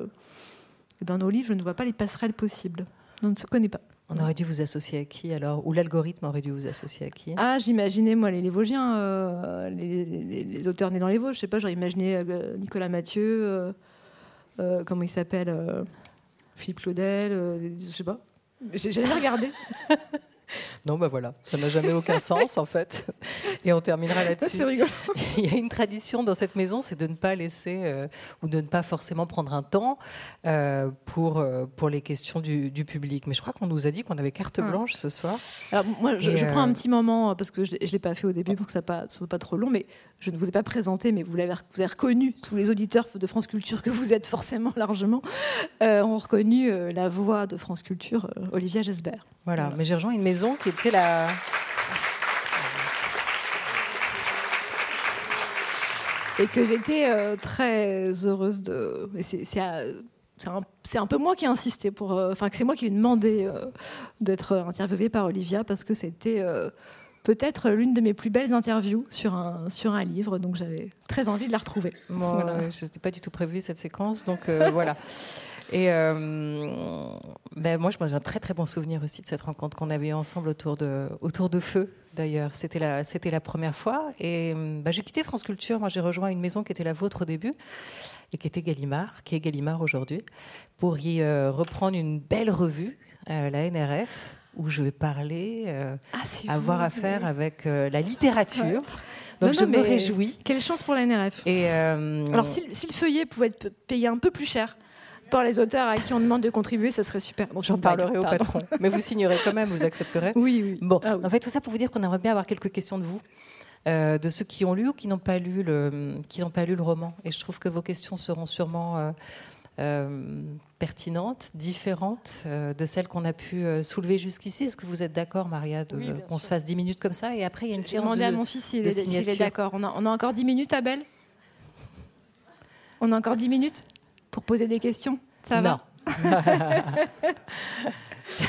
dans nos livres, je ne vois pas les passerelles possibles. On ne se connaît pas. On aurait dû vous associer à qui alors? Ou l'algorithme aurait dû vous associer à qui? Ah, j'imaginais, moi, les, les Vosgiens, euh, les, auteurs nés dans les Vosges. Je sais pas, j'aurais imaginé euh, Nicolas Mathieu, euh, comment il s'appelle Philippe Claudel, je sais pas. J'ai jamais regardé. Non, bah voilà, ça n'a jamais aucun sens en fait. Et on terminera là-dessus. Il y a une tradition dans cette maison, c'est de ne pas laisser euh, ou de ne pas forcément prendre un temps euh, pour, euh, pour les questions du, public. Mais je crois qu'on nous a dit qu'on avait carte ah. blanche ce soir. Alors moi, je, prends un petit moment parce que je ne l'ai pas fait au début pour que ça ne soit pas trop long, mais je ne vous ai pas présenté, mais vous l'avez vous avez reconnu, tous les auditeurs de France Culture que vous êtes forcément largement, ont reconnu la voix de France Culture, Olivia Gesbert. Voilà, mais j'ai rejoint une maison qui était la. Et que j'étais euh, très heureuse de. C'est un, un, peu moi qui ai insisté pour. Euh, enfin, que c'est moi qui ai demandé euh, d'être interviewée par Olivia parce que c'était peut-être l'une de mes plus belles interviews sur un, sur un livre, donc j'avais très envie de la retrouver. Moi, je n'étais pas du tout prévu cette séquence, donc voilà. Et euh, ben moi, j'ai un très très bon souvenir aussi de cette rencontre qu'on avait eu ensemble autour de, autour de feu. D'ailleurs, c'était la, c'était la première fois. Et ben, j'ai quitté France Culture. Moi, j'ai rejoint une maison qui était la vôtre au début et qui était Gallimard, qui est Gallimard aujourd'hui, pour y euh, reprendre une belle revue, euh, la NRF, où je vais parler, ah, avoir affaire avec la littérature. Donc je me réjouis. Quelle chance pour la NRF. Et Alors si, si, le feuillet pouvait être payé un peu plus cher, par les auteurs à qui on demande de contribuer, ça serait super. J'en parlerai au patron. Mais vous signerez quand même, vous accepterez Oui, oui. Bon, ah en fait, tout ça pour vous dire qu'on aimerait bien avoir quelques questions de vous. Euh, de ceux qui ont lu ou qui n'ont pas lu le qui n'ont pas lu le roman et je trouve que vos questions seront sûrement euh, euh, pertinentes, différentes de celles qu'on a pu soulever jusqu'ici. Est-ce que vous êtes d'accord, Maria, qu'on se fasse 10 minutes comme ça et après il y a une séance de, à mon fils s'il est, d'accord. On a, on a encore 10 minutes, Abel? On a encore 10 minutes? Pour poser des questions Ça non.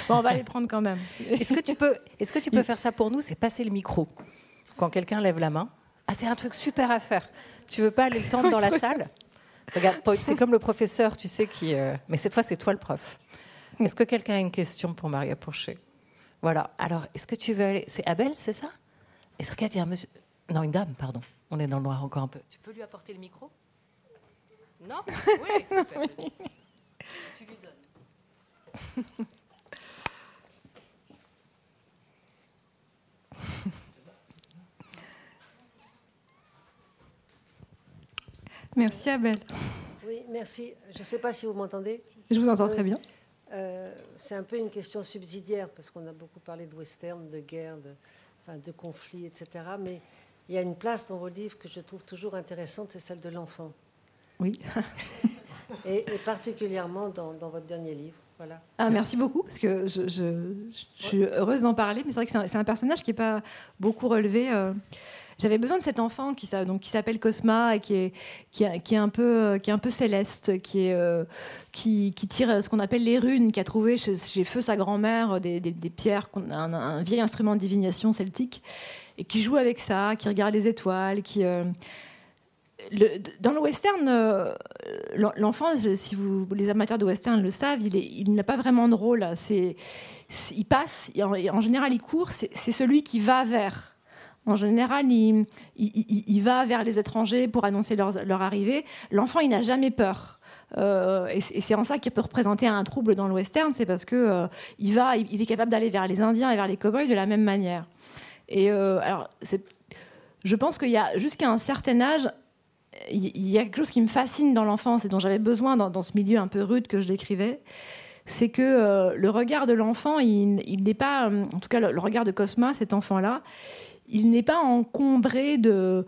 bon, on va les prendre quand même. Est-ce que tu peux, est-ce que tu peux faire ça pour nous C'est passer le micro? Quand quelqu'un lève la main. Ah, c'est un truc super à faire. Tu veux pas aller le tendre dans la salle? Regarde, c'est comme le professeur, tu sais, qui. Euh, mais cette fois, c'est toi le prof. Est-ce que quelqu'un a une question pour Maria Pourchet Voilà. Alors, est-ce que tu veux aller C'est Abel, c'est ça? Est-ce qu'il y a un monsieur Non, une dame, pardon. On est dans le noir encore un peu. Tu peux lui apporter le micro? Non? Oui, super. tu lui donnes. Merci Abel. Oui, merci. Je ne sais pas si vous m'entendez. Je vous entends très bien. Euh, c'est un peu une question subsidiaire parce qu'on a beaucoup parlé de western, de guerre, de, enfin, de conflits, etc. Mais il y a une place dans vos livres que je trouve toujours intéressante, c'est celle de l'enfant. Oui. et, particulièrement dans, votre dernier livre. Voilà. Ah, merci beaucoup, parce que je, je- je suis heureuse d'en parler, mais c'est vrai que c'est un, personnage qui n'est pas beaucoup relevé. euh. J'avais besoin de cet enfant qui, s'a- donc, qui s'appelle Cosma et qui est, qui, est- qui est un peu, euh, qui est un peu céleste, qui, est, euh, qui, qui tire ce qu'on appelle les runes, qui a trouvé chez, chez Feu sa grand-mère des, des- des pierres, un, un vieil instrument de divination celtique, et qui joue avec ça, qui regarde les étoiles, qui... euh, dans le western, euh, l'en- l'enfant, si vous, les amateurs de western le savent, il, n'a pas vraiment de rôle. Il passe, en, général, il court. C'est, celui qui va vers. En général, il, va vers les étrangers pour annoncer leur, arrivée. L'enfant, il n'a jamais peur. Euh, et c'est en ça qu'il peut représenter un trouble dans le western, c'est parce que euh, il va, il, est capable d'aller vers les Indiens et vers les cow-boys de la même manière. Et alors, je pense qu'il y a jusqu'à un certain âge, il y a quelque chose qui me fascine dans l'enfance et dont j'avais besoin dans, ce milieu un peu rude que je décrivais, c'est que euh, le regard de l'enfant, il, n'est pas, euh, en tout cas le, le regard de Cosma, cet enfant-là, il n'est pas encombré de,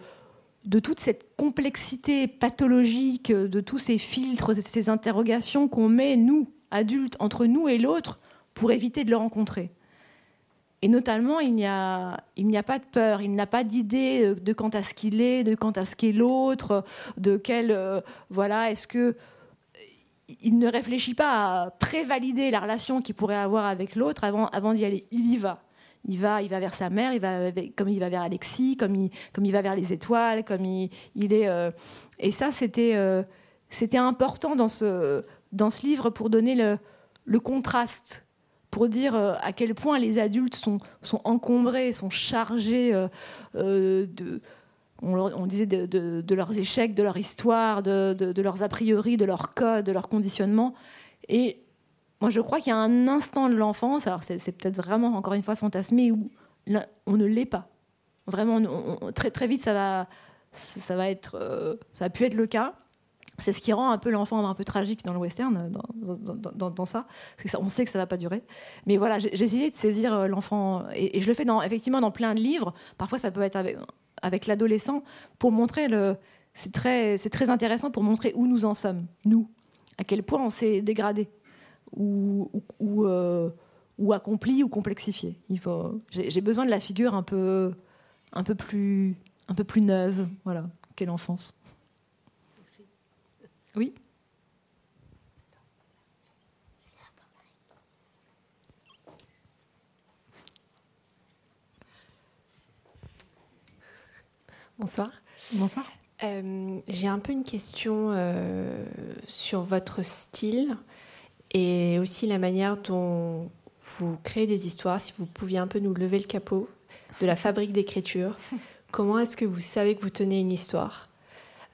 de toute cette complexité pathologique, de tous ces filtres, ces interrogations qu'on met, nous, adultes, entre nous et l'autre, pour éviter de le rencontrer. Et notamment, il n'y a, pas de peur, il n'a pas d'idée de quant à ce qu'il est, de quant à ce qu'est l'autre, de quel. euh, voilà, est-ce que. Il ne réfléchit pas à prévalider la relation qu'il pourrait avoir avec l'autre avant, d'y aller. Il y va. Il va, il va vers sa mère, il va comme il va vers Alexis, comme il, va vers les étoiles, comme il, est. euh, et ça, c'était, euh, important dans ce, livre pour donner le contraste pour dire euh, à quel point les adultes sont, encombrés, sont chargés euh, euh, de, on, disait de, leurs échecs, de leur histoire, de, leurs a priori, de leurs codes, de leur conditionnement. Et moi, je crois qu'il y a un instant de l'enfance, alors c'est peut-être vraiment, encore une fois, fantasmé, où on ne l'est pas. Vraiment, très, très vite, ça va, ça, va être, ça a pu être le cas. C'est ce qui rend un peu l'enfant un peu tragique dans le western, dans, ça. On sait que ça va pas durer. Mais voilà, j'ai essayé de saisir euh, l'enfant, et, je le fais effectivement dans plein de livres. Parfois, ça peut être avec, l'adolescent, pour montrer le. C'est très, très intéressant pour montrer où nous en sommes, nous, à quel point on s'est dégradé, ou, ou, ou, euh, accompli, ou complexifié. J'ai besoin de la figure un peu, un peu plus, un peu plus neuve, voilà, qu'est l'enfance. Oui. Bonsoir. Bonsoir. Euh, J'ai un peu une question euh, sur votre style et aussi la manière dont vous créez des histoires. Si vous pouviez un peu nous lever le capot de la fabrique d'écriture. Comment est-ce que vous savez que vous tenez une histoire?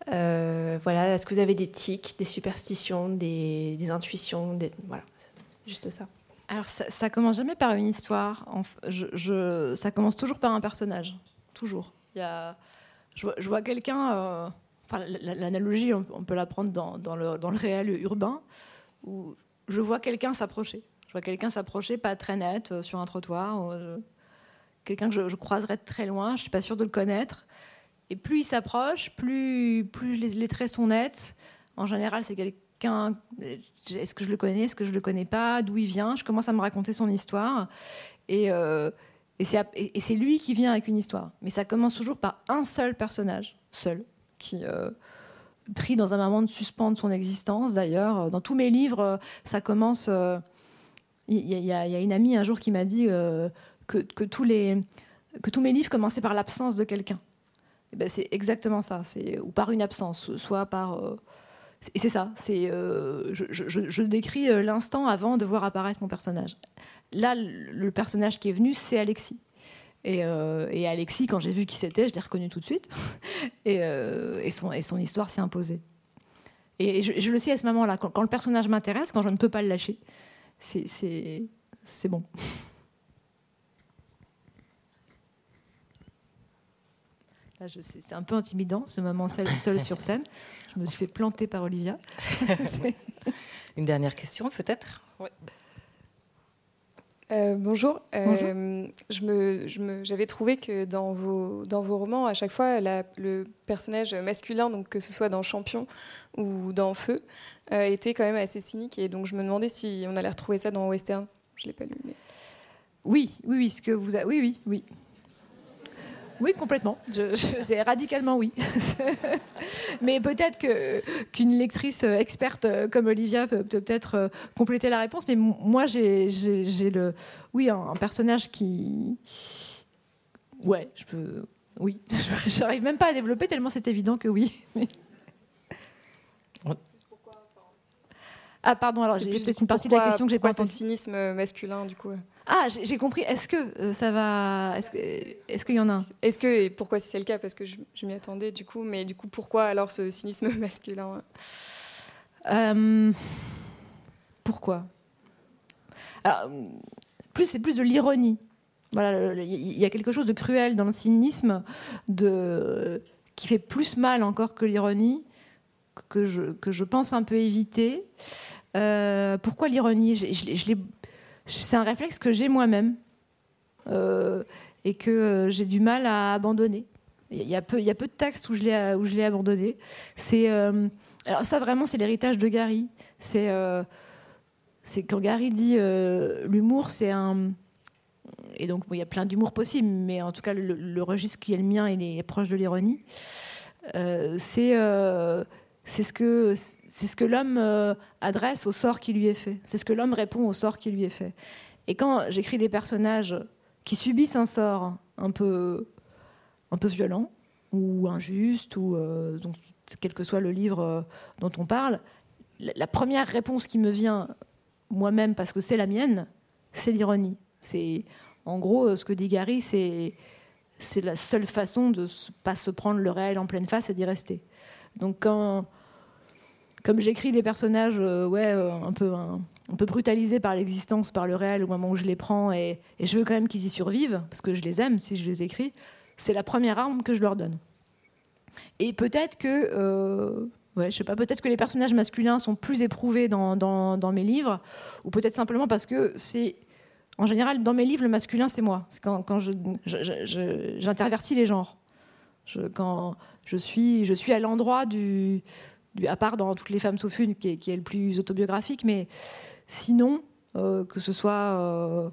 Euh, Voilà, est-ce que vous avez des tics, des superstitions, des, intuitions des... Voilà, juste ça. Alors, ça, ça commence jamais par une histoire. Ça commence toujours par un personnage. Toujours. Il y a, je vois, quelqu'un. euh, l'analogie, on, peut la prendre dans, le, réel urbain, où je vois quelqu'un s'approcher. Je vois quelqu'un s'approcher, pas très net, euh, sur un trottoir. quelqu'un que je, je croiserais de très loin, je suis pas sûre de le connaître. Et plus il s'approche, plus, les, traits sont nets. En général, c'est quelqu'un. Est-ce que je le connais Est-ce que je le connais pas D'où il vient Je commence à me raconter son histoire. Et, euh, et c'est lui qui vient avec une histoire. Mais ça commence toujours par un seul personnage, seul, qui. euh, pris dans un moment de suspens de son existence d'ailleurs. Dans tous mes livres, euh, ça commence. euh, Il y, a- une amie un jour qui m'a dit euh, que tous mes livres commençaient par l'absence de quelqu'un. Eh ben, c'est exactement ça, c'est ou par une absence, soit par. euh, et c'est ça, c'est euh, je, décris euh, l'instant avant de voir apparaître mon personnage. Là, le, personnage qui est venu, c'est Alexis. Et, euh, Alexis, quand j'ai vu qui c'était, je l'ai reconnu tout de suite. et, euh, son, et son histoire s'est imposée. Et je, le sais à ce moment-là, quand, quand le personnage m'intéresse, quand je ne peux pas le lâcher, c'est bon. Là, je sais, c'est un peu intimidant ce moment seul, seul sur scène. Je me suis fait planter par Olivia. Une dernière question, peut-être? Euh, bonjour. Euh, je me, je j'avais trouvé que dans vos, dans vos romans, à chaque fois, le personnage masculin, donc que ce soit dans Champion ou dans Feu, euh, était quand même assez cynique. Et donc je me demandais si on allait retrouver ça dans Western. Je l'ai pas lu. Mais... Oui, oui, oui. Ce que vous a... Oui, oui, oui. Oui, complètement. Je, c'est radicalement oui. Mais peut-être que, qu'une lectrice experte comme Olivia peut, peut-être euh, compléter la réponse. Mais moi, j'ai, le, oui, un, personnage qui, ouais, je peux, oui, j'arrive même pas à développer tellement c'est évident que oui. Ah pardon, alors j'ai peut-être une partie de la question que j'ai pas entendu. cynisme masculin du coup. Ah, j'ai compris. Est-ce que euh, ça va Est-ce est qu'il y en a Est-ce que et pourquoi si c'est le cas? Parce que je, m'y attendais du coup. Mais du coup, pourquoi alors ce cynisme masculin? Euh, Pourquoi? Plus c'est plus de l'ironie. Voilà, il y a quelque chose de cruel dans le cynisme, de qui fait plus mal encore que l'ironie, que je, que je pense un peu éviter. Euh, pourquoi l'ironie? Je, je, c'est un réflexe que j'ai moi-même euh, et que euh, j'ai du mal à abandonner. Il y a peu, de textes où je l'ai, abandonné. Euh, alors ça vraiment, c'est l'héritage de Gary. Quand Gary dit l'humour, c'est un et donc il y a plein d'humour possible, mais en tout cas le, registre qui est le mien, il est proche de l'ironie. c'est c'est ce que, c'est ce que l'homme euh, adresse au sort qui lui est fait. C'est ce que l'homme répond au sort qui lui est fait. Et quand j'écris des personnages qui subissent un sort un peu, un peu violent ou injuste, ou euh, donc, quel que soit le livre euh, dont on parle, la, première réponse qui me vient moi-même, parce que c'est la mienne, c'est l'ironie. C'est en gros ce que dit Gary, c'est c'est la seule façon de ne pas se prendre le réel en pleine face et d'y rester. Donc quand, comme j'écris des personnages euh, ouais, euh, un, peu, brutalisés par l'existence, par le réel au moment où je les prends, et, je veux quand même qu'ils y survivent, parce que je les aime si je les écris, c'est la première arme que je leur donne. Et peut-être que, euh, ouais, je sais pas, peut-être que les personnages masculins sont plus éprouvés dans, dans, mes livres, ou peut-être simplement parce que c'est en général, dans mes livres, le masculin, c'est moi. C'est quand, quand j'intervertis les genres. Je, quand je suis, je suis à l'endroit du, à part dans toutes les femmes sauf une, qui est, qui est le plus autobiographique, mais sinon, euh, que ce soit, euh,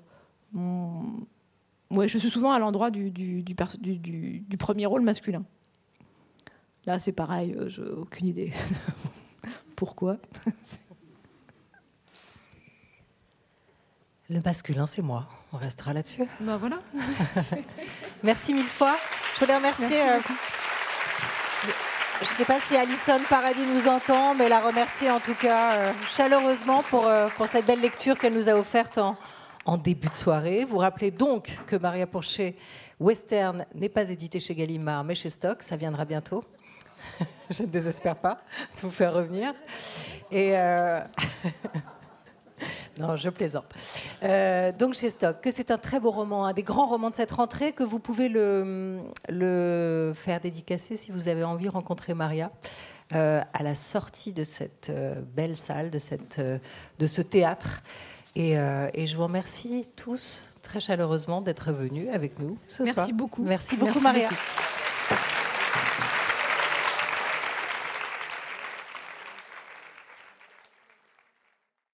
ouais, je suis souvent à l'endroit du, du, du, premier rôle masculin. Là, c'est pareil, euh, j'ai aucune idée pourquoi? Le masculin, c'est moi. On restera là-dessus. Ben voilà. Merci mille fois. Je voulais remercier. Euh, je ne sais pas si Alison Paradis nous entend, mais la remercier en tout cas euh, chaleureusement pour, euh, pour cette belle lecture qu'elle nous a offerte en, en début de soirée. Vous rappelez donc que Maria Porcher Western n'est pas édité chez Gallimard, mais chez Stock. Ça viendra bientôt. je ne désespère pas de vous faire revenir. Et. Non, je plaisante. Euh, donc chez Stock, que c'est un très beau roman, un des grands romans de cette rentrée, que vous pouvez le, le faire dédicacer si vous avez envie de rencontrer Maria. Euh, à la sortie de cette euh, belle salle, de, cette, de ce théâtre. Et, et, je vous remercie tous très chaleureusement d'être venus avec nous ce Merci soir. beaucoup. Merci beaucoup, Maria.